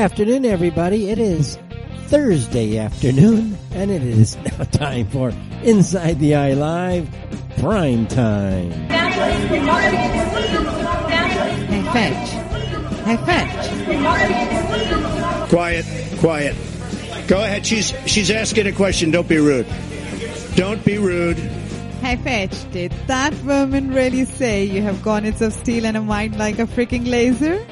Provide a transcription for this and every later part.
afternoon, everybody. It is Thursday afternoon, and it is now time for Inside the Eye Live Prime Time. Hey, Fetch. Hey, Fetch. Quiet, quiet. Go ahead. She's she's asking a question. Don't be rude. Don't be rude. Hey, Fetch. Did that woman really say you have garnets of steel and a mind like a freaking laser?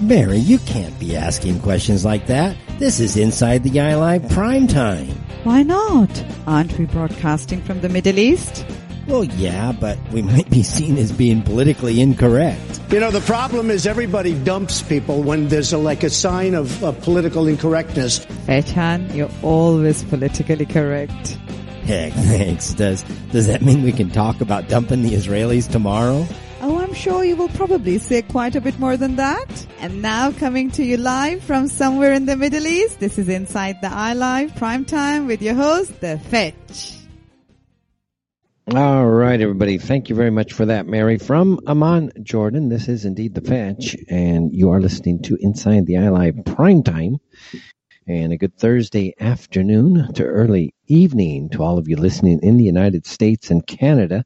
Mary, you can't be asking questions like that. This is Inside the Eye Live Prime Time. Why not? Aren't we broadcasting from the Middle East? Well, yeah, but we might be seen as being politically incorrect. You know, the problem is everybody dumps people when there's a, like a sign of, of political incorrectness. Fetchan, you're always politically correct. Heck, thanks. Does does that mean we can talk about dumping the Israelis tomorrow? I'm sure you will probably say quite a bit more than that. And now coming to you live from somewhere in the Middle East, this is Inside the Eye Live Prime Time with your host, The Fetch. All right, everybody. Thank you very much for that, Mary. From Amman, Jordan, this is indeed The Fetch, and you are listening to Inside the Eye Live Prime Time. And a good Thursday afternoon to early evening to all of you listening in the United States and Canada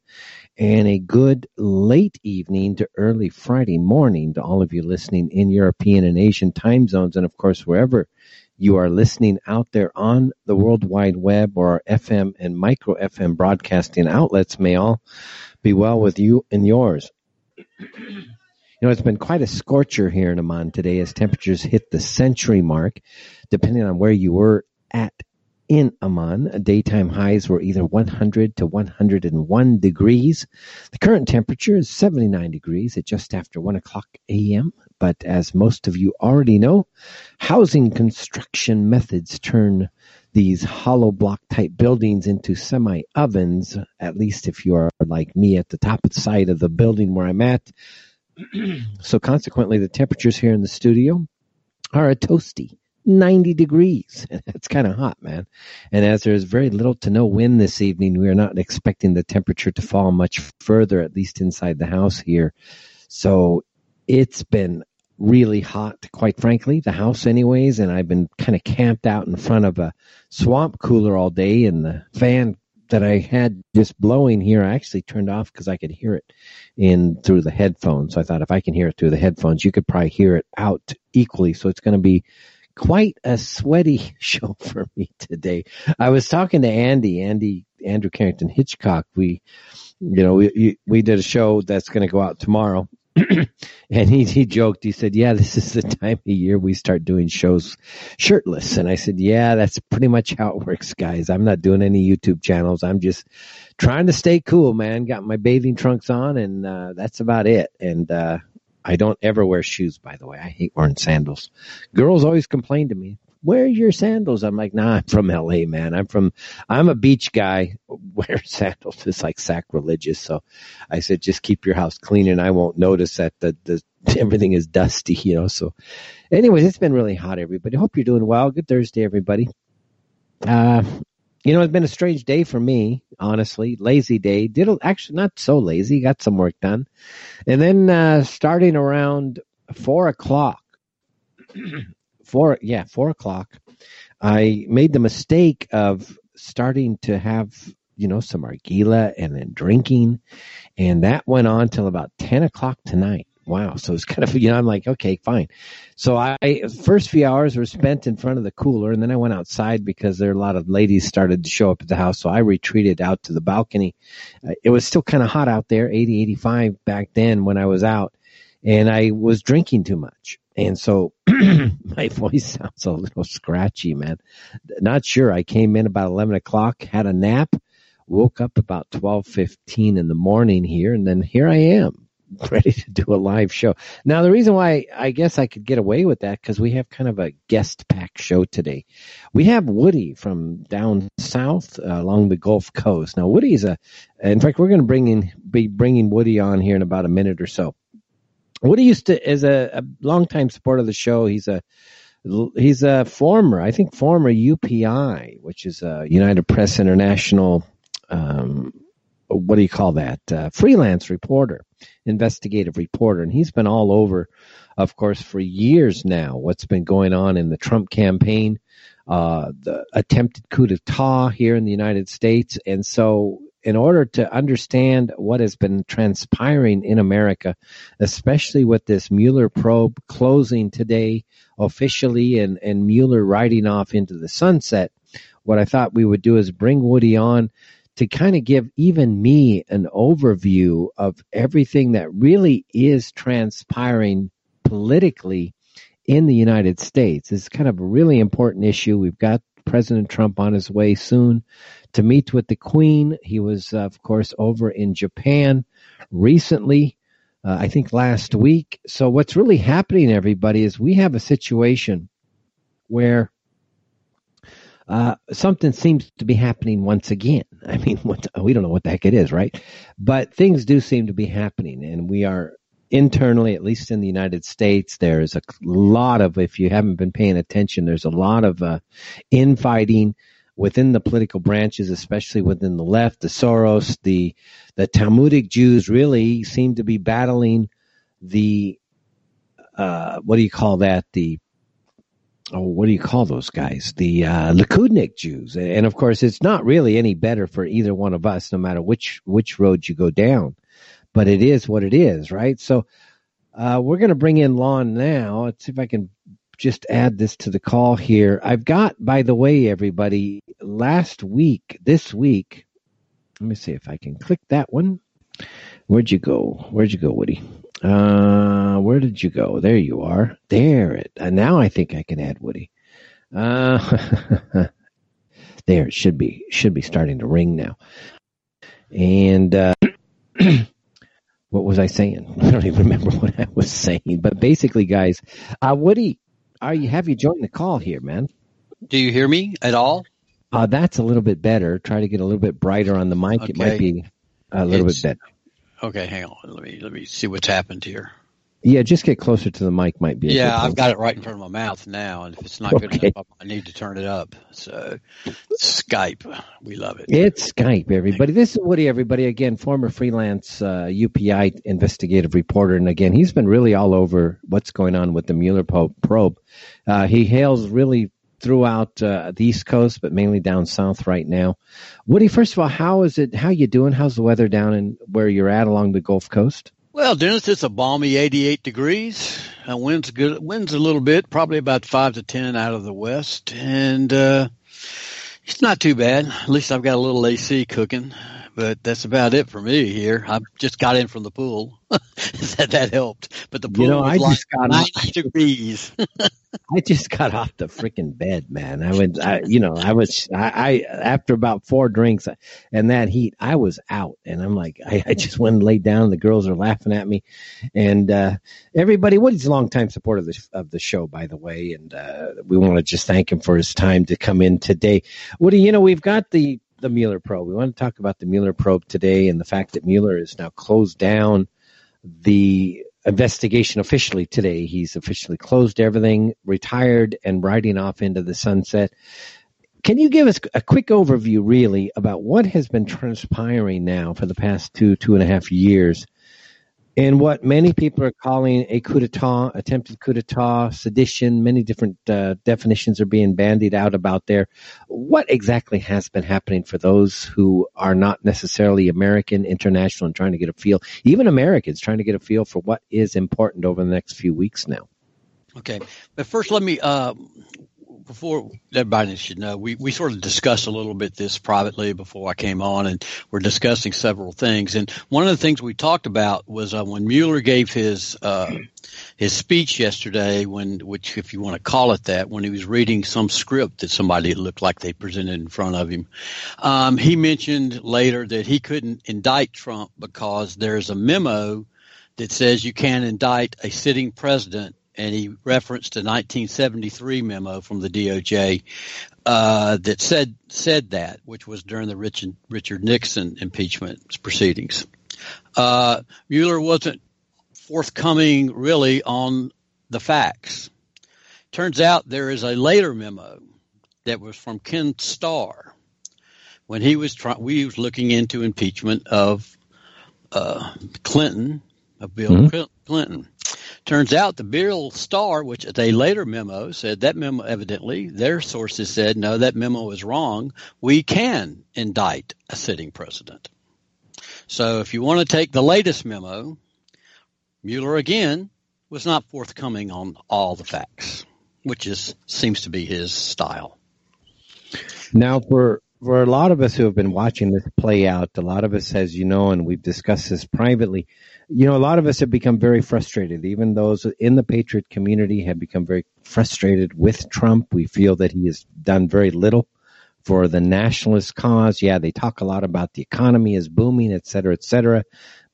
and a good late evening to early Friday morning to all of you listening in European and Asian time zones, and of course, wherever you are listening out there on the World Wide Web or FM and micro FM broadcasting outlets may all be well with you and yours. You know, it's been quite a scorcher here in Amman today as temperatures hit the century mark, depending on where you were at in Amman. Daytime highs were either 100 to 101 degrees. The current temperature is 79 degrees at just after 1 o'clock a.m. But as most of you already know, housing construction methods turn these hollow block type buildings into semi ovens, at least if you are like me at the top of the side of the building where I'm at. so consequently, the temperatures here in the studio are a toasty 90 degrees. It's kind of hot, man. And as there is very little to no wind this evening, we are not expecting the temperature to fall much further, at least inside the house here. So it's been really hot, quite frankly, the house anyways, and I've been kind of camped out in front of a swamp cooler all day and the fan that I had just blowing here, I actually turned off because I could hear it in through the headphones. So I thought if I can hear it through the headphones, you could probably hear it out equally. So it's going to be quite a sweaty show for me today. I was talking to Andy, Andy, Andrew Carrington Hitchcock. We, you know, we, we did a show that's going to go out tomorrow and he he joked. He said, "Yeah, this is the time of year we start doing shows shirtless." And I said, "Yeah, that's pretty much how it works, guys. I'm not doing any YouTube channels. I'm just trying to stay cool, man. Got my bathing trunks on, and uh, that's about it. And uh, I don't ever wear shoes, by the way. I hate wearing sandals. Girls always complain to me, wear your sandals. I'm like, nah, I'm from LA, man. I'm from, I'm a beach guy. Wear sandals is like sacrilegious. So I said, just keep your house clean and I won't notice that the, the, everything is dusty, you know. So anyways, it's been really hot, everybody. Hope you're doing well. Good Thursday, everybody. Uh, you know, it's been a strange day for me, honestly. Lazy day. Did actually not so lazy. Got some work done, and then uh, starting around four o'clock, four yeah four o'clock i made the mistake of starting to have you know some argila and then drinking and that went on till about 10 o'clock tonight wow. So it's kind of you know i'm like okay fine. So i first few hours were spent in front of the cooler and then i went outside because there are a lot of ladies started to show up at the house. So i retreated out to the balcony. Uh, it was still kind of hot out there 80 85 back then when i was out and i was drinking too much. And so my voice sounds a little scratchy, man. Not sure. I came in about 11 o'clock, had a nap, woke up about 12:15 in the morning here, and then here I am, ready to do a live show. Now, the reason why I guess I could get away with that because we have kind of a guest pack show today. We have Woody from down south uh, along the Gulf Coast. Now, Woody's a, in fact, we're going to bring in, be bringing Woody on here in about a minute or so. Woody used to is a, a longtime supporter of the show. He's a he's a former, I think, former UPI, which is a United Press International um, what do you call that? Uh, freelance reporter, investigative reporter, and he's been all over, of course, for years now. What's been going on in the Trump campaign, uh, the attempted coup d'état here in the United States, and so in order to understand what has been transpiring in America, especially with this Mueller probe closing today officially and, and Mueller riding off into the sunset, what I thought we would do is bring Woody on to kind of give even me an overview of everything that really is transpiring politically in the United States. It's kind of a really important issue. We've got President Trump on his way soon to meet with the Queen. He was, uh, of course, over in Japan recently, uh, I think last week. So, what's really happening, everybody, is we have a situation where uh, something seems to be happening once again. I mean, what, we don't know what the heck it is, right? But things do seem to be happening, and we are internally, at least in the United States, there's a lot of, if you haven't been paying attention, there's a lot of uh, infighting within the political branches, especially within the left, the Soros, the the Talmudic Jews really seem to be battling the uh, what do you call that? The oh, what do you call those guys? The uh, Likudnik Jews, and of course, it's not really any better for either one of us, no matter which which road you go down. But it is what it is, right? So uh, we're going to bring in Lon now. Let's see if I can just add this to the call here. I've got, by the way, everybody, last week, this week, let me see if I can click that one. Where'd you go? Where'd you go, Woody? Uh, where did you go? There you are. There it. Uh, now I think I can add Woody. Uh, there it should be should be starting to ring now. And uh, what was I saying? I don't even remember what I was saying. But basically, guys, uh, Woody, are you have you joined the call here, man? Do you hear me at all? Uh, that's a little bit better. Try to get a little bit brighter on the mic. Okay. It might be a little it's, bit better. Okay, hang on. Let me let me see what's happened here. Yeah, just get closer to the mic might be. Yeah, I've got it right in front of my mouth now, and if it's not okay. good enough, I need to turn it up. So, Skype, we love it. It's Skype, everybody. This is Woody, everybody. Again, former freelance uh, UPI investigative reporter, and again, he's been really all over what's going on with the Mueller probe. Uh, he hails really throughout uh, the East Coast, but mainly down south right now. Woody, first of all, how is it? How you doing? How's the weather down in where you're at along the Gulf Coast? Well, Dennis, it's a balmy 88 degrees. Uh, winds good. Winds a little bit, probably about five to ten out of the west, and uh, it's not too bad. At least I've got a little AC cooking but that's about it for me here. I just got in from the pool. that that helped, but the pool you know, was I like just got 90 off, degrees. I just got off the freaking bed, man. I went, I, you know, I was, I, I, after about four drinks and that heat, I was out, and I'm like, I, I just went and laid down. The girls are laughing at me, and uh, everybody. Woody's a long time supporter of the of the show, by the way, and uh, we want to just thank him for his time to come in today. Woody, you know, we've got the the Mueller probe. We want to talk about the Mueller probe today and the fact that Mueller is now closed down the investigation officially today. He's officially closed everything, retired, and riding off into the sunset. Can you give us a quick overview, really, about what has been transpiring now for the past two, two and a half years in what many people are calling a coup d'etat, attempted coup d'etat, sedition, many different uh, definitions are being bandied out about there. What exactly has been happening for those who are not necessarily American, international, and trying to get a feel, even Americans trying to get a feel for what is important over the next few weeks now? Okay, but first let me uh, before everybody should know, we, we sort of discussed a little bit this privately before I came on, and we're discussing several things. And one of the things we talked about was uh, when Mueller gave his uh, his speech yesterday, when which, if you want to call it that, when he was reading some script that somebody looked like they presented in front of him, um, he mentioned later that he couldn't indict Trump because there's a memo that says you can't indict a sitting president and he referenced a 1973 memo from the DOJ uh, that said said that, which was during the Richard, Richard Nixon impeachment proceedings. Uh, Mueller wasn't forthcoming really on the facts. Turns out there is a later memo that was from Ken Starr, when he was trying, we was looking into impeachment of uh, Clinton, of Bill mm-hmm. Clinton. Turns out the Bill Starr, which they later memo said that memo evidently their sources said no, that memo is wrong. We can indict a sitting president. So if you want to take the latest memo, Mueller again was not forthcoming on all the facts, which is seems to be his style. Now, for for a lot of us who have been watching this play out, a lot of us, as you know, and we've discussed this privately, you know, a lot of us have become very frustrated. Even those in the patriot community have become very frustrated with Trump. We feel that he has done very little for the nationalist cause. Yeah, they talk a lot about the economy is booming, et cetera, et cetera.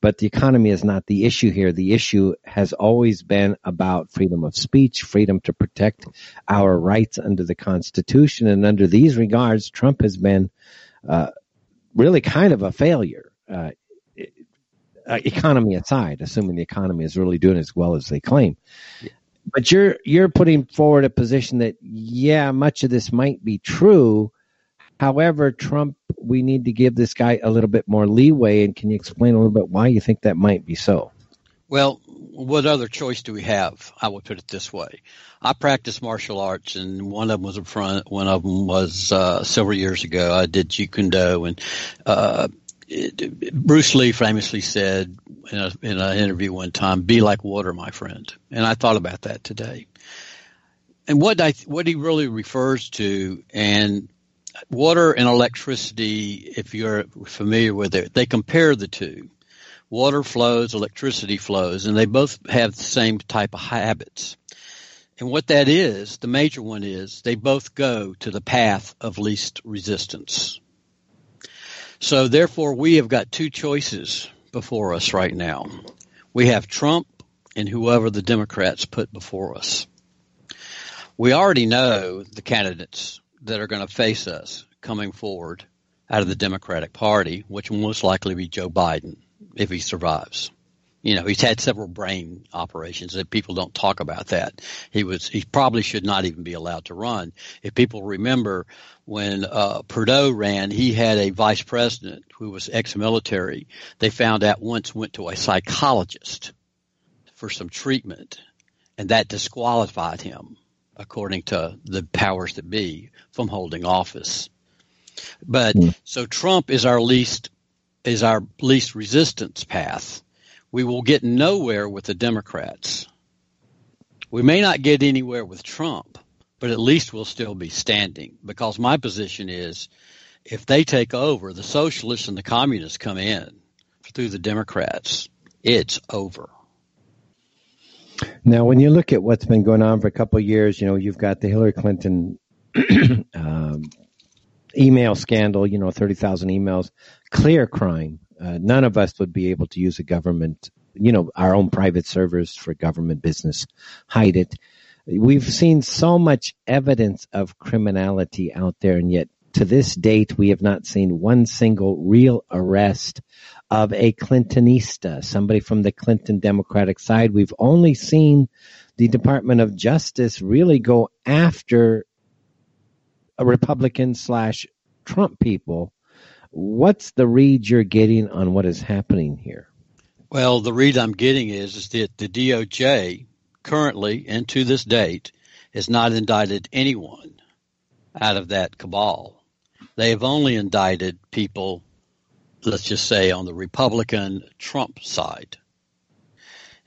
But the economy is not the issue here. The issue has always been about freedom of speech, freedom to protect our rights under the Constitution. And under these regards, Trump has been uh, really kind of a failure. Uh, uh, economy aside, assuming the economy is really doing as well as they claim. But you're you're putting forward a position that yeah, much of this might be true, However, Trump, we need to give this guy a little bit more leeway. And can you explain a little bit why you think that might be so? Well, what other choice do we have? I would put it this way: I practice martial arts, and one of them was a front. One of them was uh, several years ago. I did Jeet Kune Do, and uh, it, Bruce Lee famously said in, a, in an interview one time, "Be like water, my friend." And I thought about that today. And what I what he really refers to, and water and electricity, if you're familiar with it, they compare the two. Water flows, electricity flows, and they both have the same type of habits. And what that is, the major one is, they both go to the path of least resistance. So therefore, we have got two choices before us right now. We have Trump and whoever the Democrats put before us. We already know the candidates that are going to face us coming forward out of the Democratic Party, which will most likely be Joe Biden if he survives. You know, he's had several brain operations that people don't talk about that. He was, he probably should not even be allowed to run. If people remember when uh, Trudeau ran, he had a vice president who was ex-military. They found out once went to a psychologist for some treatment and that disqualified him according to the powers that be, from holding office. But mm. so Trump is our least is our least resistance path. We will get nowhere with the Democrats. We may not get anywhere with Trump, but at least we'll still be standing because my position is if they take over, the socialists and the communists come in through the Democrats, it's over. Now, when you look at what's been going on for a couple of years, you know, you've got the Hillary Clinton um, email scandal, you know, 30,000 emails, clear crime. Uh, none of us would be able to use a government, you know, our own private servers for government business, hide it. We've seen so much evidence of criminality out there, and yet to this date, we have not seen one single real arrest of a Clintonista, somebody from the Clinton Democratic side. We've only seen the Department of Justice really go after a Republican slash Trump people. What's the read you're getting on what is happening here? Well, the read I'm getting is, is that the DOJ currently and to this date has not indicted anyone out of that cabal. They have only indicted people let's just say, on the Republican Trump side.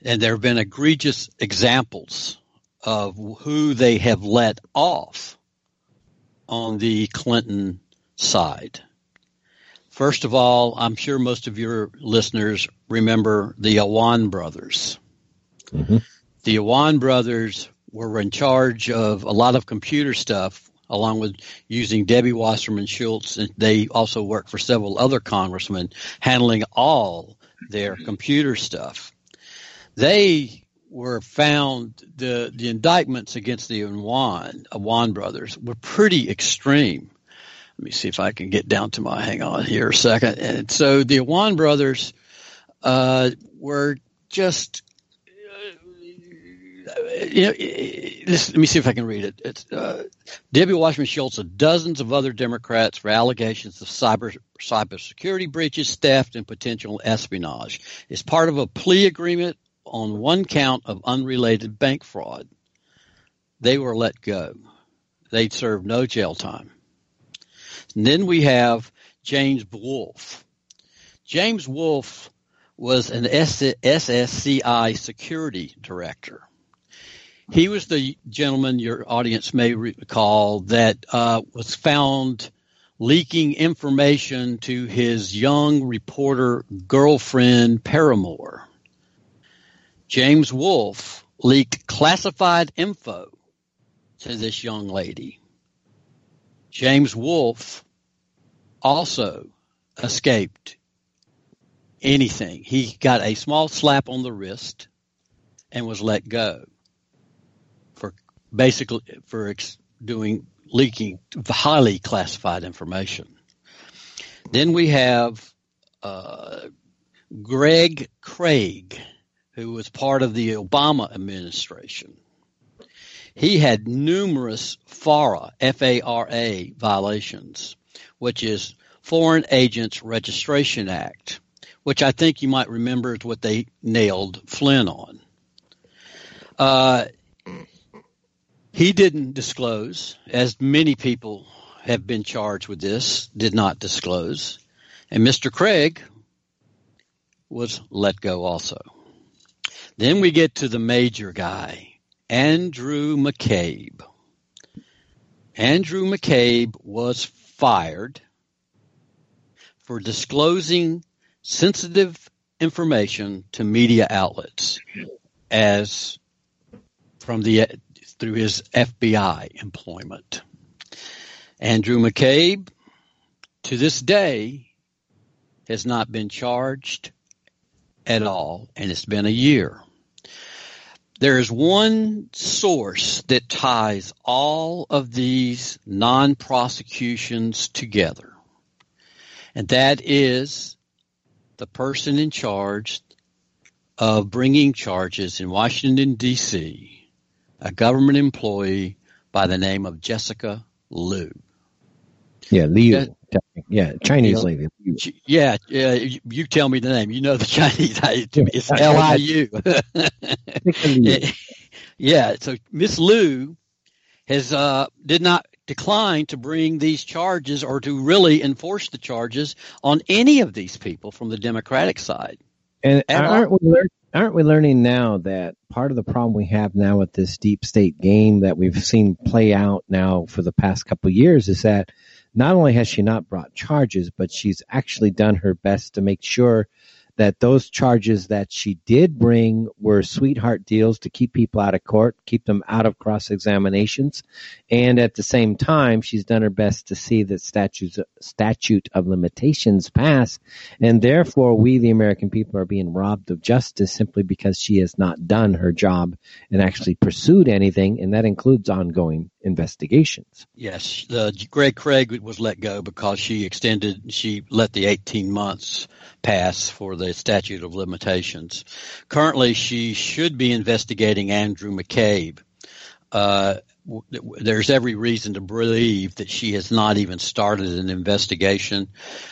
And there have been egregious examples of who they have let off on the Clinton side. First of all, I'm sure most of your listeners remember the Awan brothers. Mm-hmm. The Awan brothers were in charge of a lot of computer stuff along with using Debbie Wasserman Schultz. And they also worked for several other congressmen handling all their computer stuff. They were found the the indictments against the Awan Awan brothers were pretty extreme. Let me see if I can get down to my hang on here a second. And so the Awan brothers uh, were just you know, let me see if I can read it. It's uh, Debbie Wasserman Schultz and dozens of other Democrats for allegations of cyber cybersecurity breaches, theft, and potential espionage. It's part of a plea agreement on one count of unrelated bank fraud. They were let go. They'd served no jail time. And then we have James Wolfe. James Wolfe was an SSCI security director. He was the gentleman your audience may recall that uh, was found leaking information to his young reporter girlfriend paramour. James Wolfe leaked classified info to this young lady. James Wolfe also escaped anything. He got a small slap on the wrist and was let go for basically for doing leaking highly classified information. Then we have uh, Greg Craig, who was part of the Obama administration. He had numerous FARA, F-A-R-A violations, which is Foreign Agents Registration Act which I think you might remember is what they nailed Flynn on. Uh, he didn't disclose, as many people have been charged with this, did not disclose. And Mr. Craig was let go also. Then we get to the major guy, Andrew McCabe. Andrew McCabe was fired for disclosing sensitive information to media outlets as from the through his FBI employment. Andrew McCabe, to this day, has not been charged at all, and it's been a year. There is one source that ties all of these non prosecutions together, and that is the person in charge of bringing charges in Washington, D.C., a government employee by the name of Jessica Liu. Yeah, Liu. Yeah, Chinese lady. Yeah, yeah. You tell me the name. You know the Chinese. It's L I U. Yeah. So Miss Liu has uh, did not decline to bring these charges or to really enforce the charges on any of these people from the Democratic side. And aren't we, lear- aren't we learning now that part of the problem we have now with this deep state game that we've seen play out now for the past couple of years is that not only has she not brought charges, but she's actually done her best to make sure that those charges that she did bring were sweetheart deals to keep people out of court, keep them out of cross examinations, and at the same time, she's done her best to see that statutes statute of limitations pass, and therefore we, the American people, are being robbed of justice simply because she has not done her job and actually pursued anything, and that includes ongoing investigations. Yes, uh, Greg Craig was let go because she extended, she let the 18 months pass for the statute of limitations. Currently, she should be investigating Andrew McCabe. Uh, there's every reason to believe that she has not even started an investigation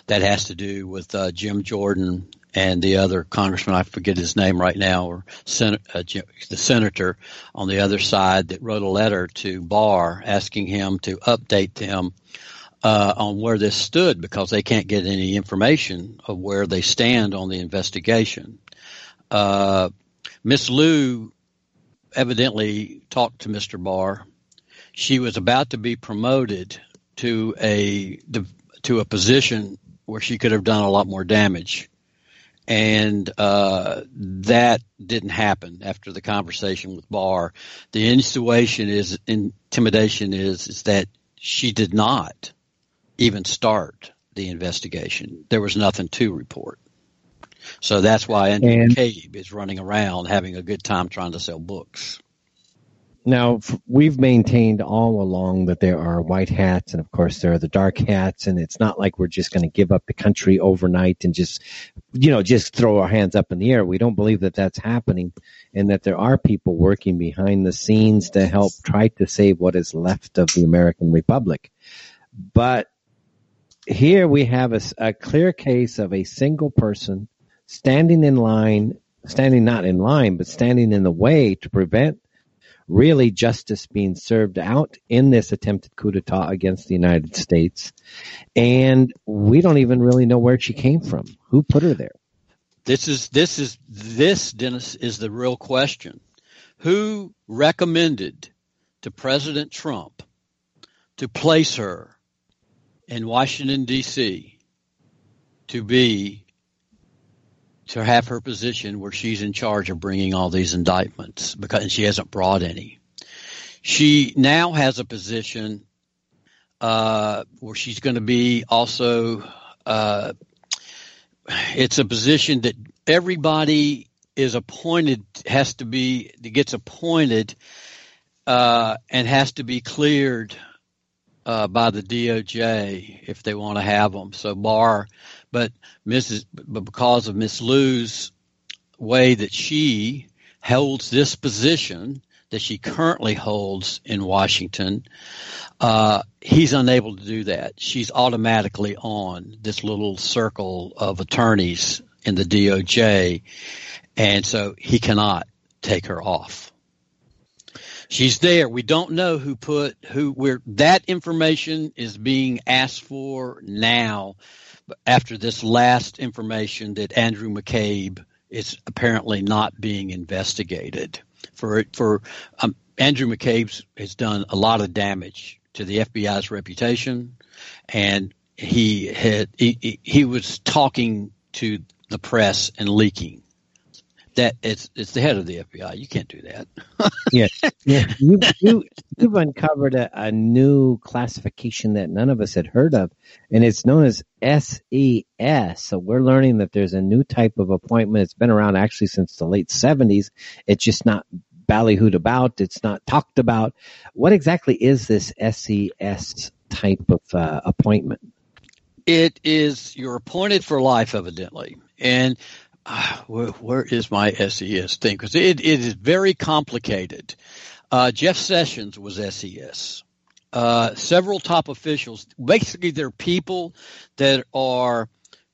that has to do with uh, Jim Jordan and the other congressman, I forget his name right now, or sen- uh, the senator on the other side that wrote a letter to Barr asking him to update them uh, on where this stood because they can't get any information of where they stand on the investigation. Uh, Miss Liu evidently talked to Mr. Barr. She was about to be promoted to a to a position where she could have done a lot more damage, and uh, that didn't happen after the conversation with Barr. The insinuation is intimidation is is that she did not even start the investigation. There was nothing to report. So that's why Andrew and, McCabe is running around having a good time trying to sell books. Now, we've maintained all along that there are white hats, and of course, there are the dark hats, and it's not like we're just going to give up the country overnight and just you know, just throw our hands up in the air. We don't believe that that's happening and that there are people working behind the scenes to help try to save what is left of the American Republic. But here we have a, a clear case of a single person standing in line, standing not in line, but standing in the way to prevent really justice being served out in this attempted coup d'etat against the United States. And we don't even really know where she came from. Who put her there? This is this is this Dennis is the real question. Who recommended to President Trump to place her in Washington D.C. to be to have her position where she's in charge of bringing all these indictments because she hasn't brought any. She now has a position uh, where she's going to be also. Uh, it's a position that everybody is appointed has to be gets appointed uh, and has to be cleared uh, by the DOJ if they want to have them. So Barr, but Mrs. But because of Miss Liu's way that she holds this position that she currently holds in Washington, uh, he's unable to do that. She's automatically on this little circle of attorneys in the DOJ, and so he cannot take her off she's there. We don't know who put who where that information is being asked for now after this last information that Andrew McCabe is apparently not being investigated for for um, Andrew McCabe has done a lot of damage to the FBI's reputation and he had he, he was talking to the press and leaking that it's it's the head of the FBI. You can't do that. yeah, yeah. You, you you've uncovered a, a, new classification that none of us had heard of, and it's known as SES. So we're learning that there's a new type of appointment. It's been around actually since the late '70s. It's just not ballyhooed about. It's not talked about. What exactly is this SES type of uh, appointment? It is you're appointed for life, evidently, and where, where is my SES thing? Because it, it is very complicated. Uh, Jeff Sessions was SES. Uh, several top officials, basically, they're people that are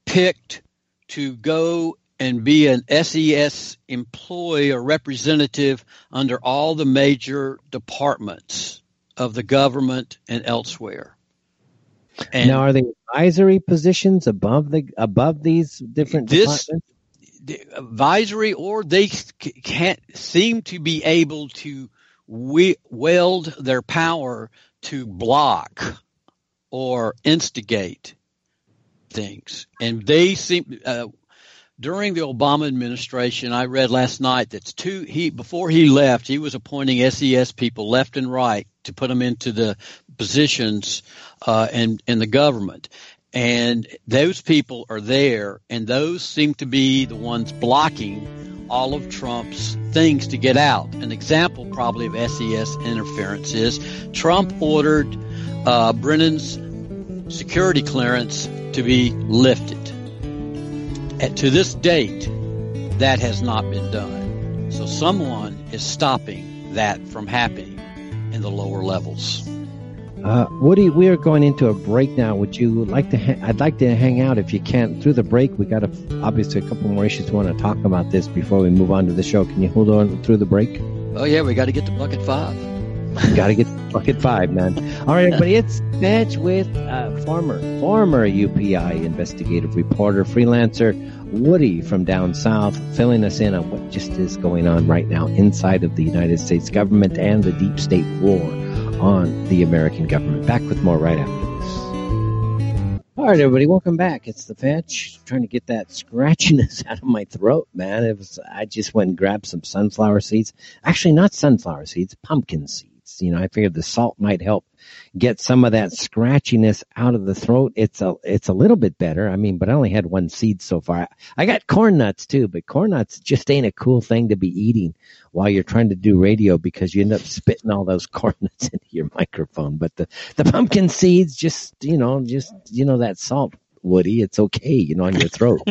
picked to go and be an SES employee or representative under all the major departments of the government and elsewhere. And now, are they advisory positions above the above these different this, departments? Advisory or they can't seem to be able to wield their power to block or instigate things. And they seem uh, during the Obama administration, I read last night that two he before he left, he was appointing SES people left and right to put them into the positions uh, in in the government and those people are there, and those seem to be the ones blocking all of Trump's things to get out. An example, probably, of SES interference is Trump ordered uh, Brennan's security clearance to be lifted. At, to this date, that has not been done. So someone is stopping that from happening in the lower levels. Uh, Woody, we are going into a break now. Would you like to? Ha- I'd like to hang out if you can through the break. We got a, obviously a couple more issues we want to talk about this before we move on to the show. Can you hold on through the break? Oh yeah, we got to get to bucket five. got to get to bucket five, man. All right, everybody, it's Fetch with uh, former former UPI investigative reporter, freelancer Woody from down south, filling us in on what just is going on right now inside of the United States government and the deep state war on the American government. Back with more right after this. All right, everybody, welcome back. It's the fetch. Trying to get that scratchiness out of my throat, man. It was I just went and grabbed some sunflower seeds. Actually, not sunflower seeds, pumpkin seeds. You know, I figured the salt might help get some of that scratchiness out of the throat. It's a it's a little bit better. I mean, but I only had one seed so far. I got corn nuts too, but corn nuts just ain't a cool thing to be eating while you're trying to do radio because you end up spitting all those corn nuts into your microphone. But the the pumpkin seeds, just you know, just you know that salt, Woody. It's okay, you know, on your throat.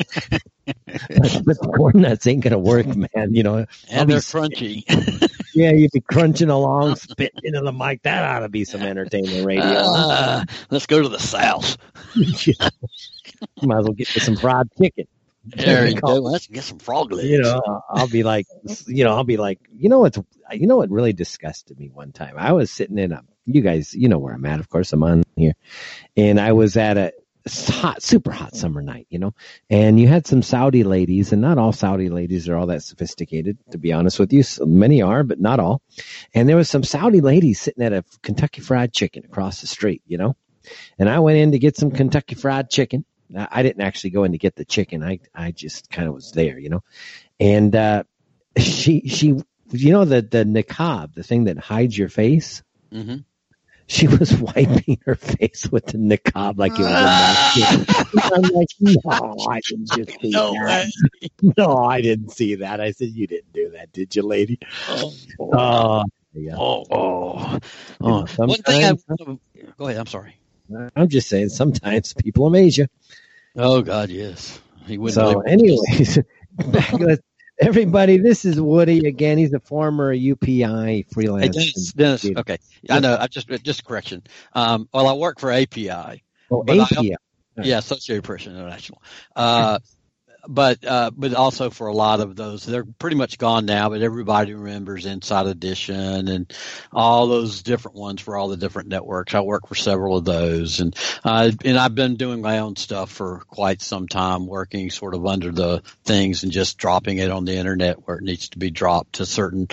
but the corn nuts ain't gonna work, man. You know, I'll And they're s- crunchy. yeah, you'd be crunching along, spitting into the mic. That ought to be some entertainment radio. Uh, let's go to the south. Might as well get you some fried chicken. There you go. Let's get some frog legs. You know, I'll be like, you know, I'll be like, you know what's, you know what really disgusted me one time. I was sitting in a, you guys, you know where I'm at. Of course, I'm on here, and I was at a hot, super hot summer night, you know, and you had some Saudi ladies, and not all Saudi ladies are all that sophisticated, to be honest with you. So many are, but not all. And there was some Saudi ladies sitting at a Kentucky Fried Chicken across the street, you know, and I went in to get some Kentucky Fried Chicken. I didn't actually go in to get the chicken. I I just kind of was there, you know. And uh she she you know the the niqab, the thing that hides your face. hmm She was wiping her face with the niqab like it was a mask. I'm like, no, I didn't just see No that. way. No, I didn't see that. I said, you didn't do that, did you, lady? Oh, Oh, yeah. oh, oh. Oh. One thing I go ahead. I'm sorry. I'm just saying, sometimes people amaze you. Oh God, yes. He wouldn't. So, anyways, back everybody. This is Woody again. He's a former UPI Hey, freelance. Dennis, Dennis, okay. I know. I just just a correction. Um, well, I work for API. oh, I- API. Yeah, Associated Press International. Uh, but uh, but also for a lot of those, they're pretty much gone now. But everybody remembers Inside Edition and all those different ones for all the different networks. I work for several of those, and uh, and I've been doing my own stuff for quite some time, working sort of under the things and just dropping it on the internet where it needs to be dropped to certain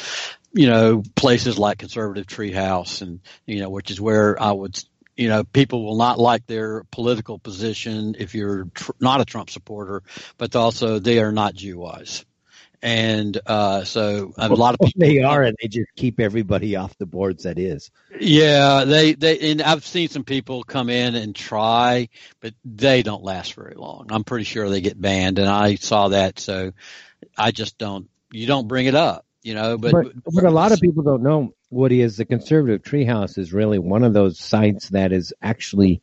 you know places like conservative treehouse and you know which is where i would you know people will not like their political position if you're tr- not a trump supporter but also they are not jew wise and uh, so a lot of people they are, and they just keep everybody off the boards. That is. yeah they they and i've seen some people come in and try but they don't last very long i'm pretty sure they get banned and i saw that so i just don't you don't bring it up you know but But what a lot of people don't know, Woody, is the conservative treehouse is really one of those sites that is actually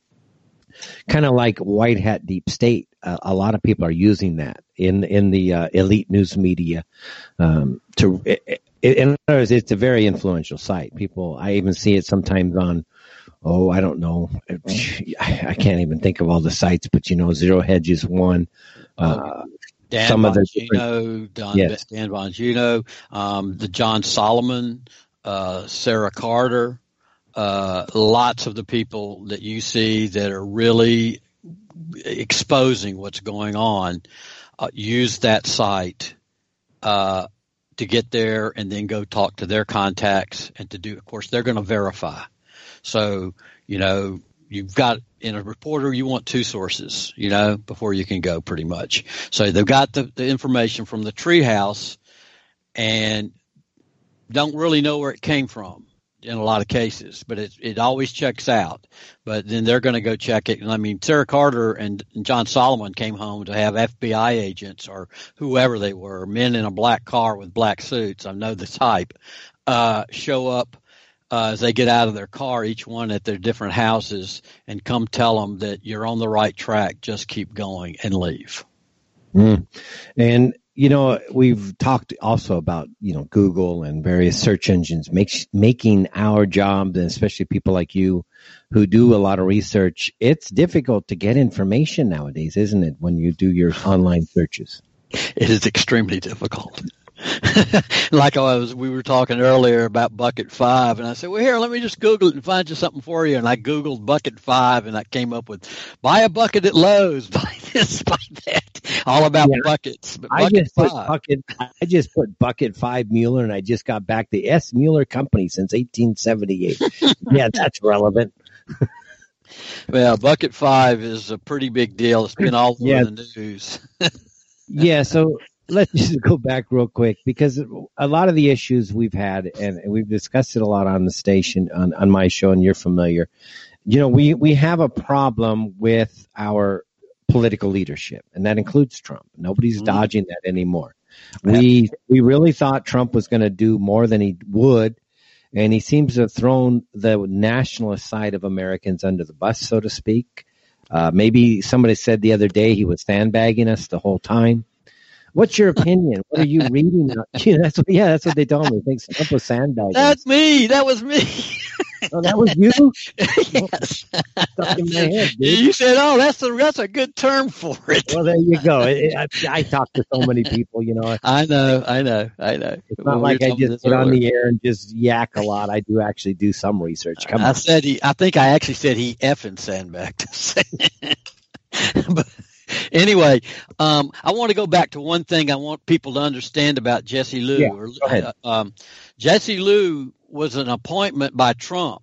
kind of like white hat deep state. Uh, a lot of people are using that in in the uh, elite news media. Um, to it, it, in other words, it's a very influential site. People, I even see it sometimes on. Oh, I don't know. I, I can't even think of all the sites, but you know, Zero Hedge is one. Uh, Dan some of the Bongino, Don, Yes. Dan Bongino, um, the John Solomon, uh, Sarah Carter, uh, lots of the people that you see that are really exposing what's going on uh, use that site uh, to get there and then go talk to their contacts and to do. Of course, they're going to verify. So you know you've got in a reporter you want two sources you know before you can go pretty much. So they've got the, the information from the treehouse and don't really know where it came from in a lot of cases but it, it always checks out. But then they're going to go check it. And i mean sarah carter and, john solomon came home to have fbi agents or whoever they were men in a black car with black suits i know the type uh, show up uh, as they get out of their car, each one at their different houses, and come tell them that you're on the right track. Just keep going and leave. Mm. And you know, we've talked also about you know Google and various search engines makes making our job, and especially people like you who do a lot of research. It's difficult to get information nowadays, isn't it? When you do your online searches. It is extremely difficult. like I was, we were talking earlier about bucket five, and I said, "Well, here, let me just Google it and find you something for you." And I Googled bucket five, and I came up with buy a bucket at Lowe's, buy this, buy that, all about Yeah. buckets. But I bucket just put five, bucket. I just put bucket five Mueller, and I just got back the S Mueller Company since 1878. yeah, that's relevant. well, bucket five is a pretty big deal. It's been all over Yeah. the news. yeah so let's just go back real quick because a lot of the issues we've had and we've discussed it a lot on the station on, on my show and you're familiar. You know we we have a problem with our political leadership and that includes trump. Nobody's Mhm. dodging that anymore. We we really thought trump was going to do more than he would and he seems to have thrown the nationalist side of americans under the bus so to speak. Uh, maybe somebody said the other day he was sandbagging us the whole time. What's your opinion? What are you reading? Yeah, that's what, yeah, that's what they told me. Thanks, was sandbagging. That's me. That was me. oh, that was you. yes. Stuck in my head. You said, "Oh, that's a that's a good term for it." Well, there you go. It, I, I talk to so many people, you know. I know, I know, I know. It's not like I just get on the air and just yak a lot. I do actually do some research. Come I on. said he. I think I actually said he effing sandbagged us. but anyway, um, I want to go back to one thing I want people to understand about Jessie Liu. Yeah, or, ahead. um, Jessie Liu was an appointment by Trump.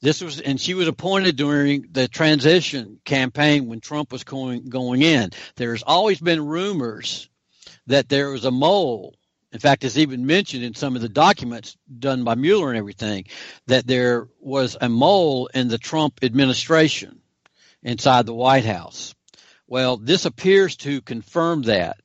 This was, and she was appointed during the transition campaign when Trump was going going in. There's always been rumors that there was a mole. In fact, it's even mentioned in some of the documents done by Mueller and everything that there was a mole in the Trump administration inside the White House. Well, this appears to confirm that.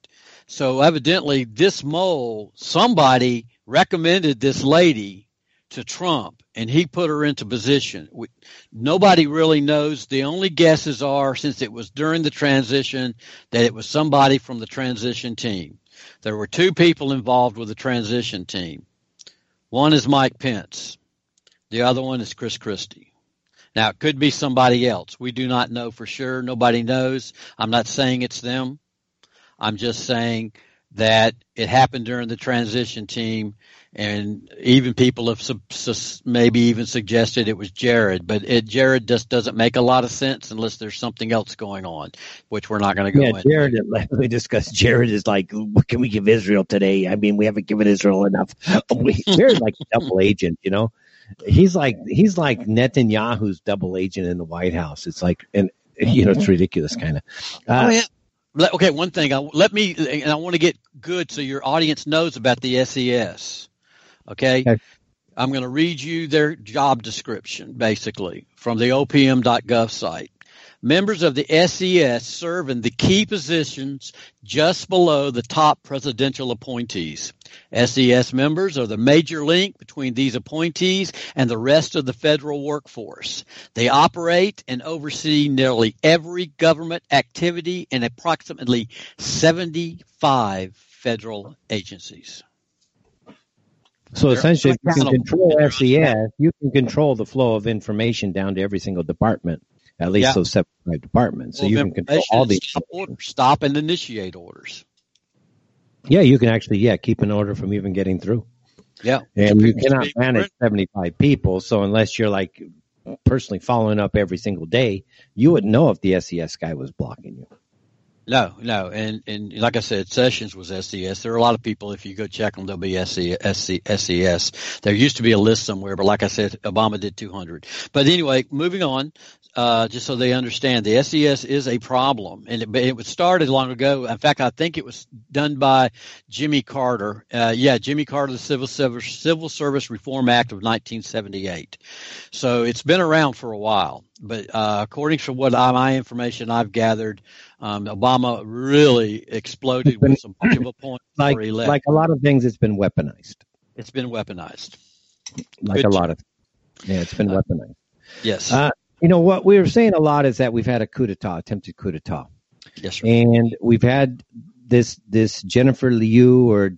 So evidently, this mole, somebody recommended this lady to Trump, and he put her into position. We, nobody really knows. The only guesses are, since it was during the transition, that it was somebody from the transition team. There were two people involved with the transition team. One is Mike Pence. The other one is Chris Christie. Now, it could be somebody else. We do not know for sure. Nobody knows. I'm not saying it's them. I'm just saying that it happened during the transition team, and even people have sub- sus- maybe even suggested it was Jared, but it, Jared just doesn't make a lot of sense unless there's something else going on, which we're not going to go Yeah, into. Jared. We discussed. Jared is like, what can we give Israel today? I mean, we haven't given Israel enough. We, Jared's like a double agent, you know. He's like he's like Netanyahu's double agent in the White House. It's like, and you know, it's ridiculous, kind of. Uh, Oh, yeah. Let- Okay, one thing. I, let me, and I want to get good so your audience knows about the SES. Okay. Okay. I'm going to read you their job description, basically, from the opm.gov site. Members of the SES serve in the key positions just below the top presidential appointees. SES members are the major link between these appointees and the rest of the federal workforce. They operate and oversee nearly every government activity in approximately 75 federal agencies. So essentially, if you can control SES, you can control the flow of information down to every single department, at least Yeah. those separate departments. So Full you can control all and the. stop, orders, stop and initiate orders. Yeah, you can actually, yeah, keep an order from even getting through. Yeah. And you cannot manage 75 people. So unless you're like personally following up every single day, you wouldn't know if the SES guy was blocking you. No, no, and and like I said, Sessions was SES. There are a lot of people. If you go check them, they'll be SC, SC, SES. There used to be a list somewhere, but like I said, Obama did 200. But anyway, moving on, uh, just so they understand, the SES is a problem, and it, it was started long ago. In fact, I think it was done by Jimmy Carter. Uh, yeah, Jimmy Carter, the Civil Service Civil Service Reform Act of 1978. So it's been around for a while. But uh, according to what I, my information I've gathered, um, Obama really exploded with some bunch of appointments Like, he left. like a lot of things, it's been weaponized. it's been weaponized. Like Good a lot of, yeah, it's been Uh, weaponized. Yes. Uh, you know what we were saying a lot is that we've had a coup d'état, attempted coup d'état, yes, sir. and we've had this this Jennifer Liu or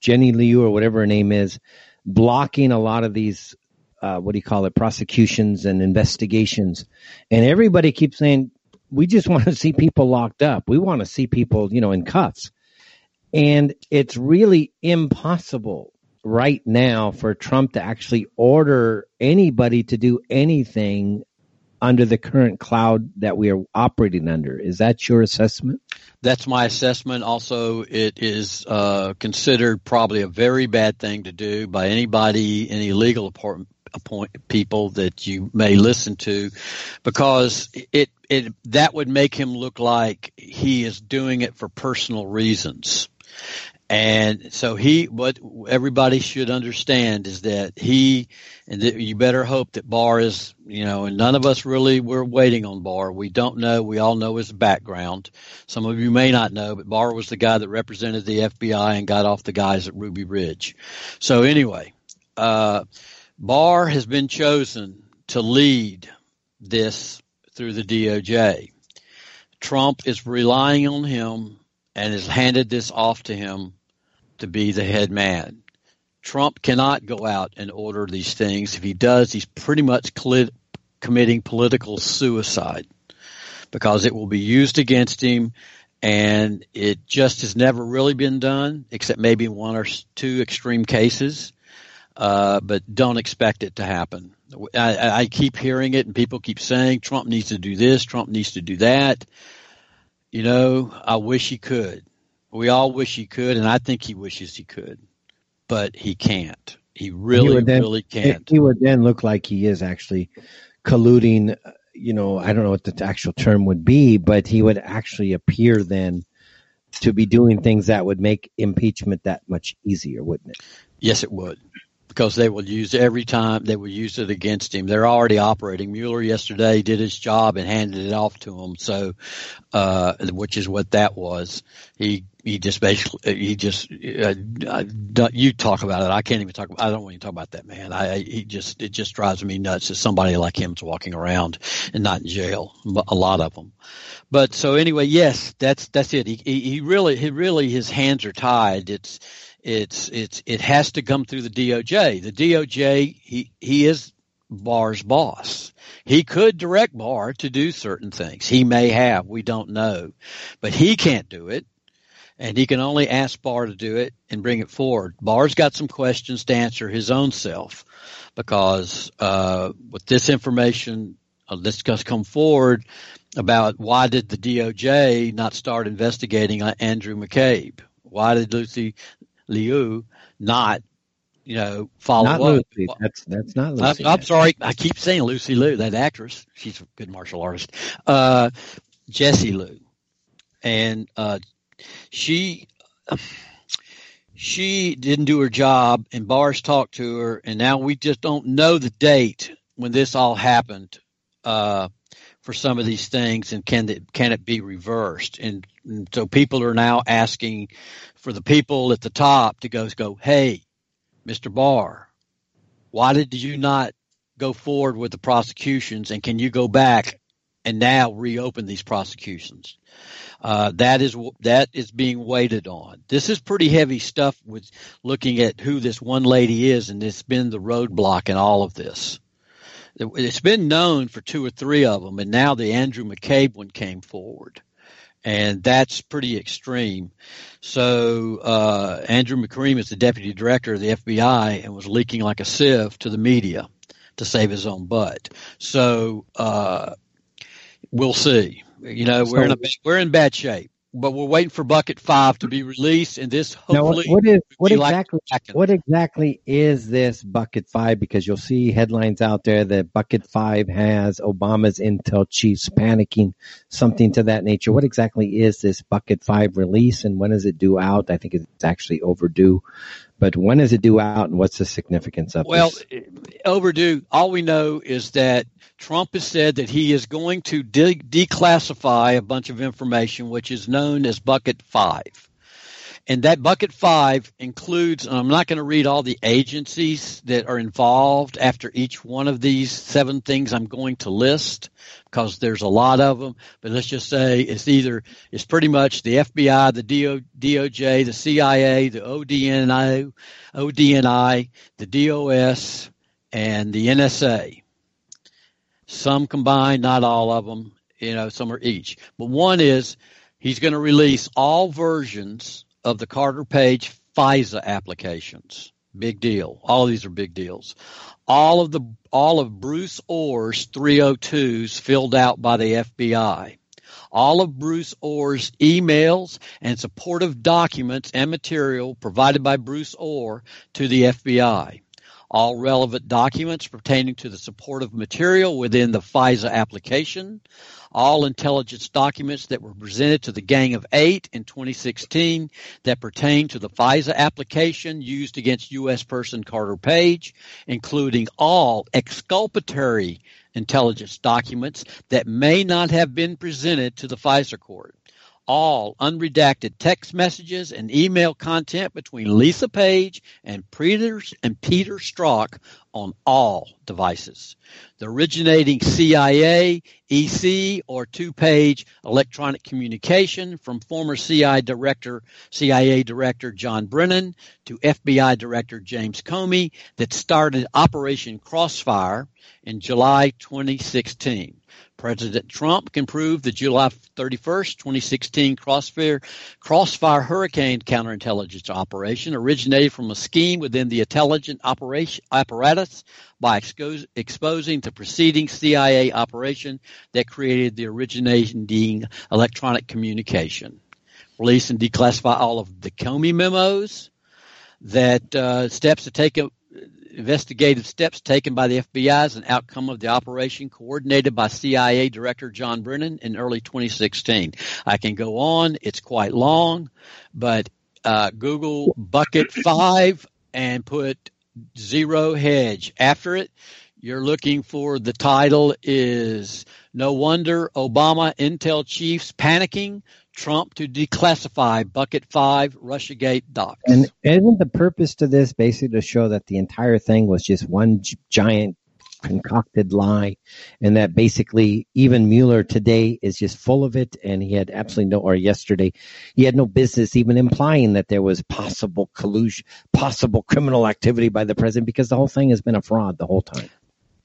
Jenny Liu or whatever her name is, blocking a lot of these uh, what do you call it prosecutions and investigations, and everybody keeps saying we just want to see people locked up, we want to see people you know in cuffs, and it's really impossible right now for Trump to actually order anybody to do anything under the current cloud that we are operating under. Is that your assessment? That's my assessment. Also, it is uh, considered probably a very bad thing to do by anybody, any legal appoint people that you may listen to, because it it that would make him look like he is doing it for personal reasons. And so he, what everybody should understand is that he, and that you better hope that Barr is, you know, and none of us really were waiting on Barr. We don't know. We all know his background. Some of you may not know, but Barr was the guy that represented the FBI and got off the guys at Ruby Ridge. So anyway, uh, Barr has been chosen to lead this through the DOJ. Trump is relying on him and has handed this off to him to be the head man. Trump cannot go out and order these things. If he does, he's pretty much committing political suicide because it will be used against him and it just has never really been done except maybe one or two extreme cases. Uh, but don't expect it to happen. I, I keep hearing it and people keep saying Trump needs to do this, Trump needs to do that. You know, I wish he could. We all wish he could, and I think he wishes he could, but he can't. He really, he then, really can't. He would then look like he is actually colluding. You know, I don't know what the actual term would be, but he would actually appear then to be doing things that would make impeachment that much easier, wouldn't it? Yes, it would because they will use every time they will use it against him. They're already operating. Mueller yesterday did his job and handed it off to him. So, uh, which is what that was. He he just basically he just uh, you talk about it. I can't even talk. I don't want to talk about that man. I he just it just drives me nuts that somebody like him's walking around and not in jail. A lot of them. But so anyway, yes, that's that's it. He he really he really his hands are tied. It's it's it's it has to come through the DOJ. The DOJ he he is Barr's boss. He could direct Barr to do certain things. He may have, we don't know. But he can't do it. And he can only ask Barr to do it and bring it forward. Barr's got some questions to answer his own self because uh, with this information uh, that's come forward about why did the DOJ not start investigating Andrew McCabe? Why did Lucy Liu not you know, follow not up. Lucy. That's that's not Lucy. I, am sorry. I keep saying Lucy Liu, that actress. She's a good martial artist. Uh, Jessie Liu, and uh, she she didn't do her job, and Barr's talked to her, and now we just don't know the date when this all happened. Uh, for some of these things, and can it can it be reversed? And, and so people are now asking for the people at the top to go go, hey, Mr. Barr, why did you not go forward with the prosecutions, and can you go back and now reopen these prosecutions? Uh, that is that is being waited on. This is pretty heavy stuff with looking at who this one lady is, and it's been the roadblock in all of this it's been known for two or three of them, and now the Andrew McCabe one came forward, and that's pretty extreme. So uh, Andrew McCabe is the deputy director of the FBI and was leaking like a sieve to the media to save his own butt. So uh, we'll see. You know, we're in a we're in bad shape but we're waiting for Bucket Five to be released, and this hopefully. Now, what is what exactly like what exactly is this Bucket Five? Because you'll see headlines out there that Bucket Five has Obama's intel chiefs panicking, something to that nature. What exactly is this Bucket Five release, and when is it due out? I think it's actually overdue. But when is it due out, and what's the significance of well, this? Well, overdue. All we know is that Trump has said that he is going to de- declassify a bunch of information, which is known as Bucket Five. And that bucket five includes, and I'm not going to read all the agencies that are involved after each one of these seven things I'm going to list because there's a lot of them. But let's just say it's either, it's pretty much the FBI, the DO, DOJ, the CIA, the ODNI, ODNI, the DOS, and the NSA. Some combined, not all of them, you know, some are each. But one is he's going to release all versions of the Carter Page FISA applications. Big deal. All of these are big deals. All of the all of Bruce Ohr's 302s filled out by the FBI. All of Bruce Ohr's emails and supportive documents and material provided by Bruce Ohr to the FBI all relevant documents pertaining to the supportive material within the FISA application, all intelligence documents that were presented to the Gang of Eight in 2016 that pertain to the FISA application used against U.S. person Carter Page, including all exculpatory intelligence documents that may not have been presented to the FISA court all unredacted text messages and email content between Lisa Page and Peter and Peter Strzok on all devices. The originating CIA, EC, or two-page electronic communication from former CIA director, CIA director John Brennan to FBI director James Comey that started Operation Crossfire in July 2016. President Trump can prove the July 31st, 2016 Crossfire, Crossfire Hurricane counterintelligence operation originated from a scheme within the intelligence apparatus by expos- exposing the preceding CIA operation that created the originating electronic communication. Release and declassify all of the Comey memos. That uh, steps to take investigative steps taken by the FBI as an outcome of the operation coordinated by CIA Director John Brennan in early 2016. I can go on, it's quite long, but uh, Google Bucket 5 and put Zero Hedge after it. You're looking for the title is No Wonder Obama Intel Chiefs Panicking Trump to declassify Bucket 5 Russiagate docs. And isn't the purpose to this basically to show that the entire thing was just one giant concocted lie and that basically even Mueller today is just full of it and he had absolutely no or yesterday he had no business even implying that there was possible collusion possible criminal activity by the president because the whole thing has been a fraud the whole time.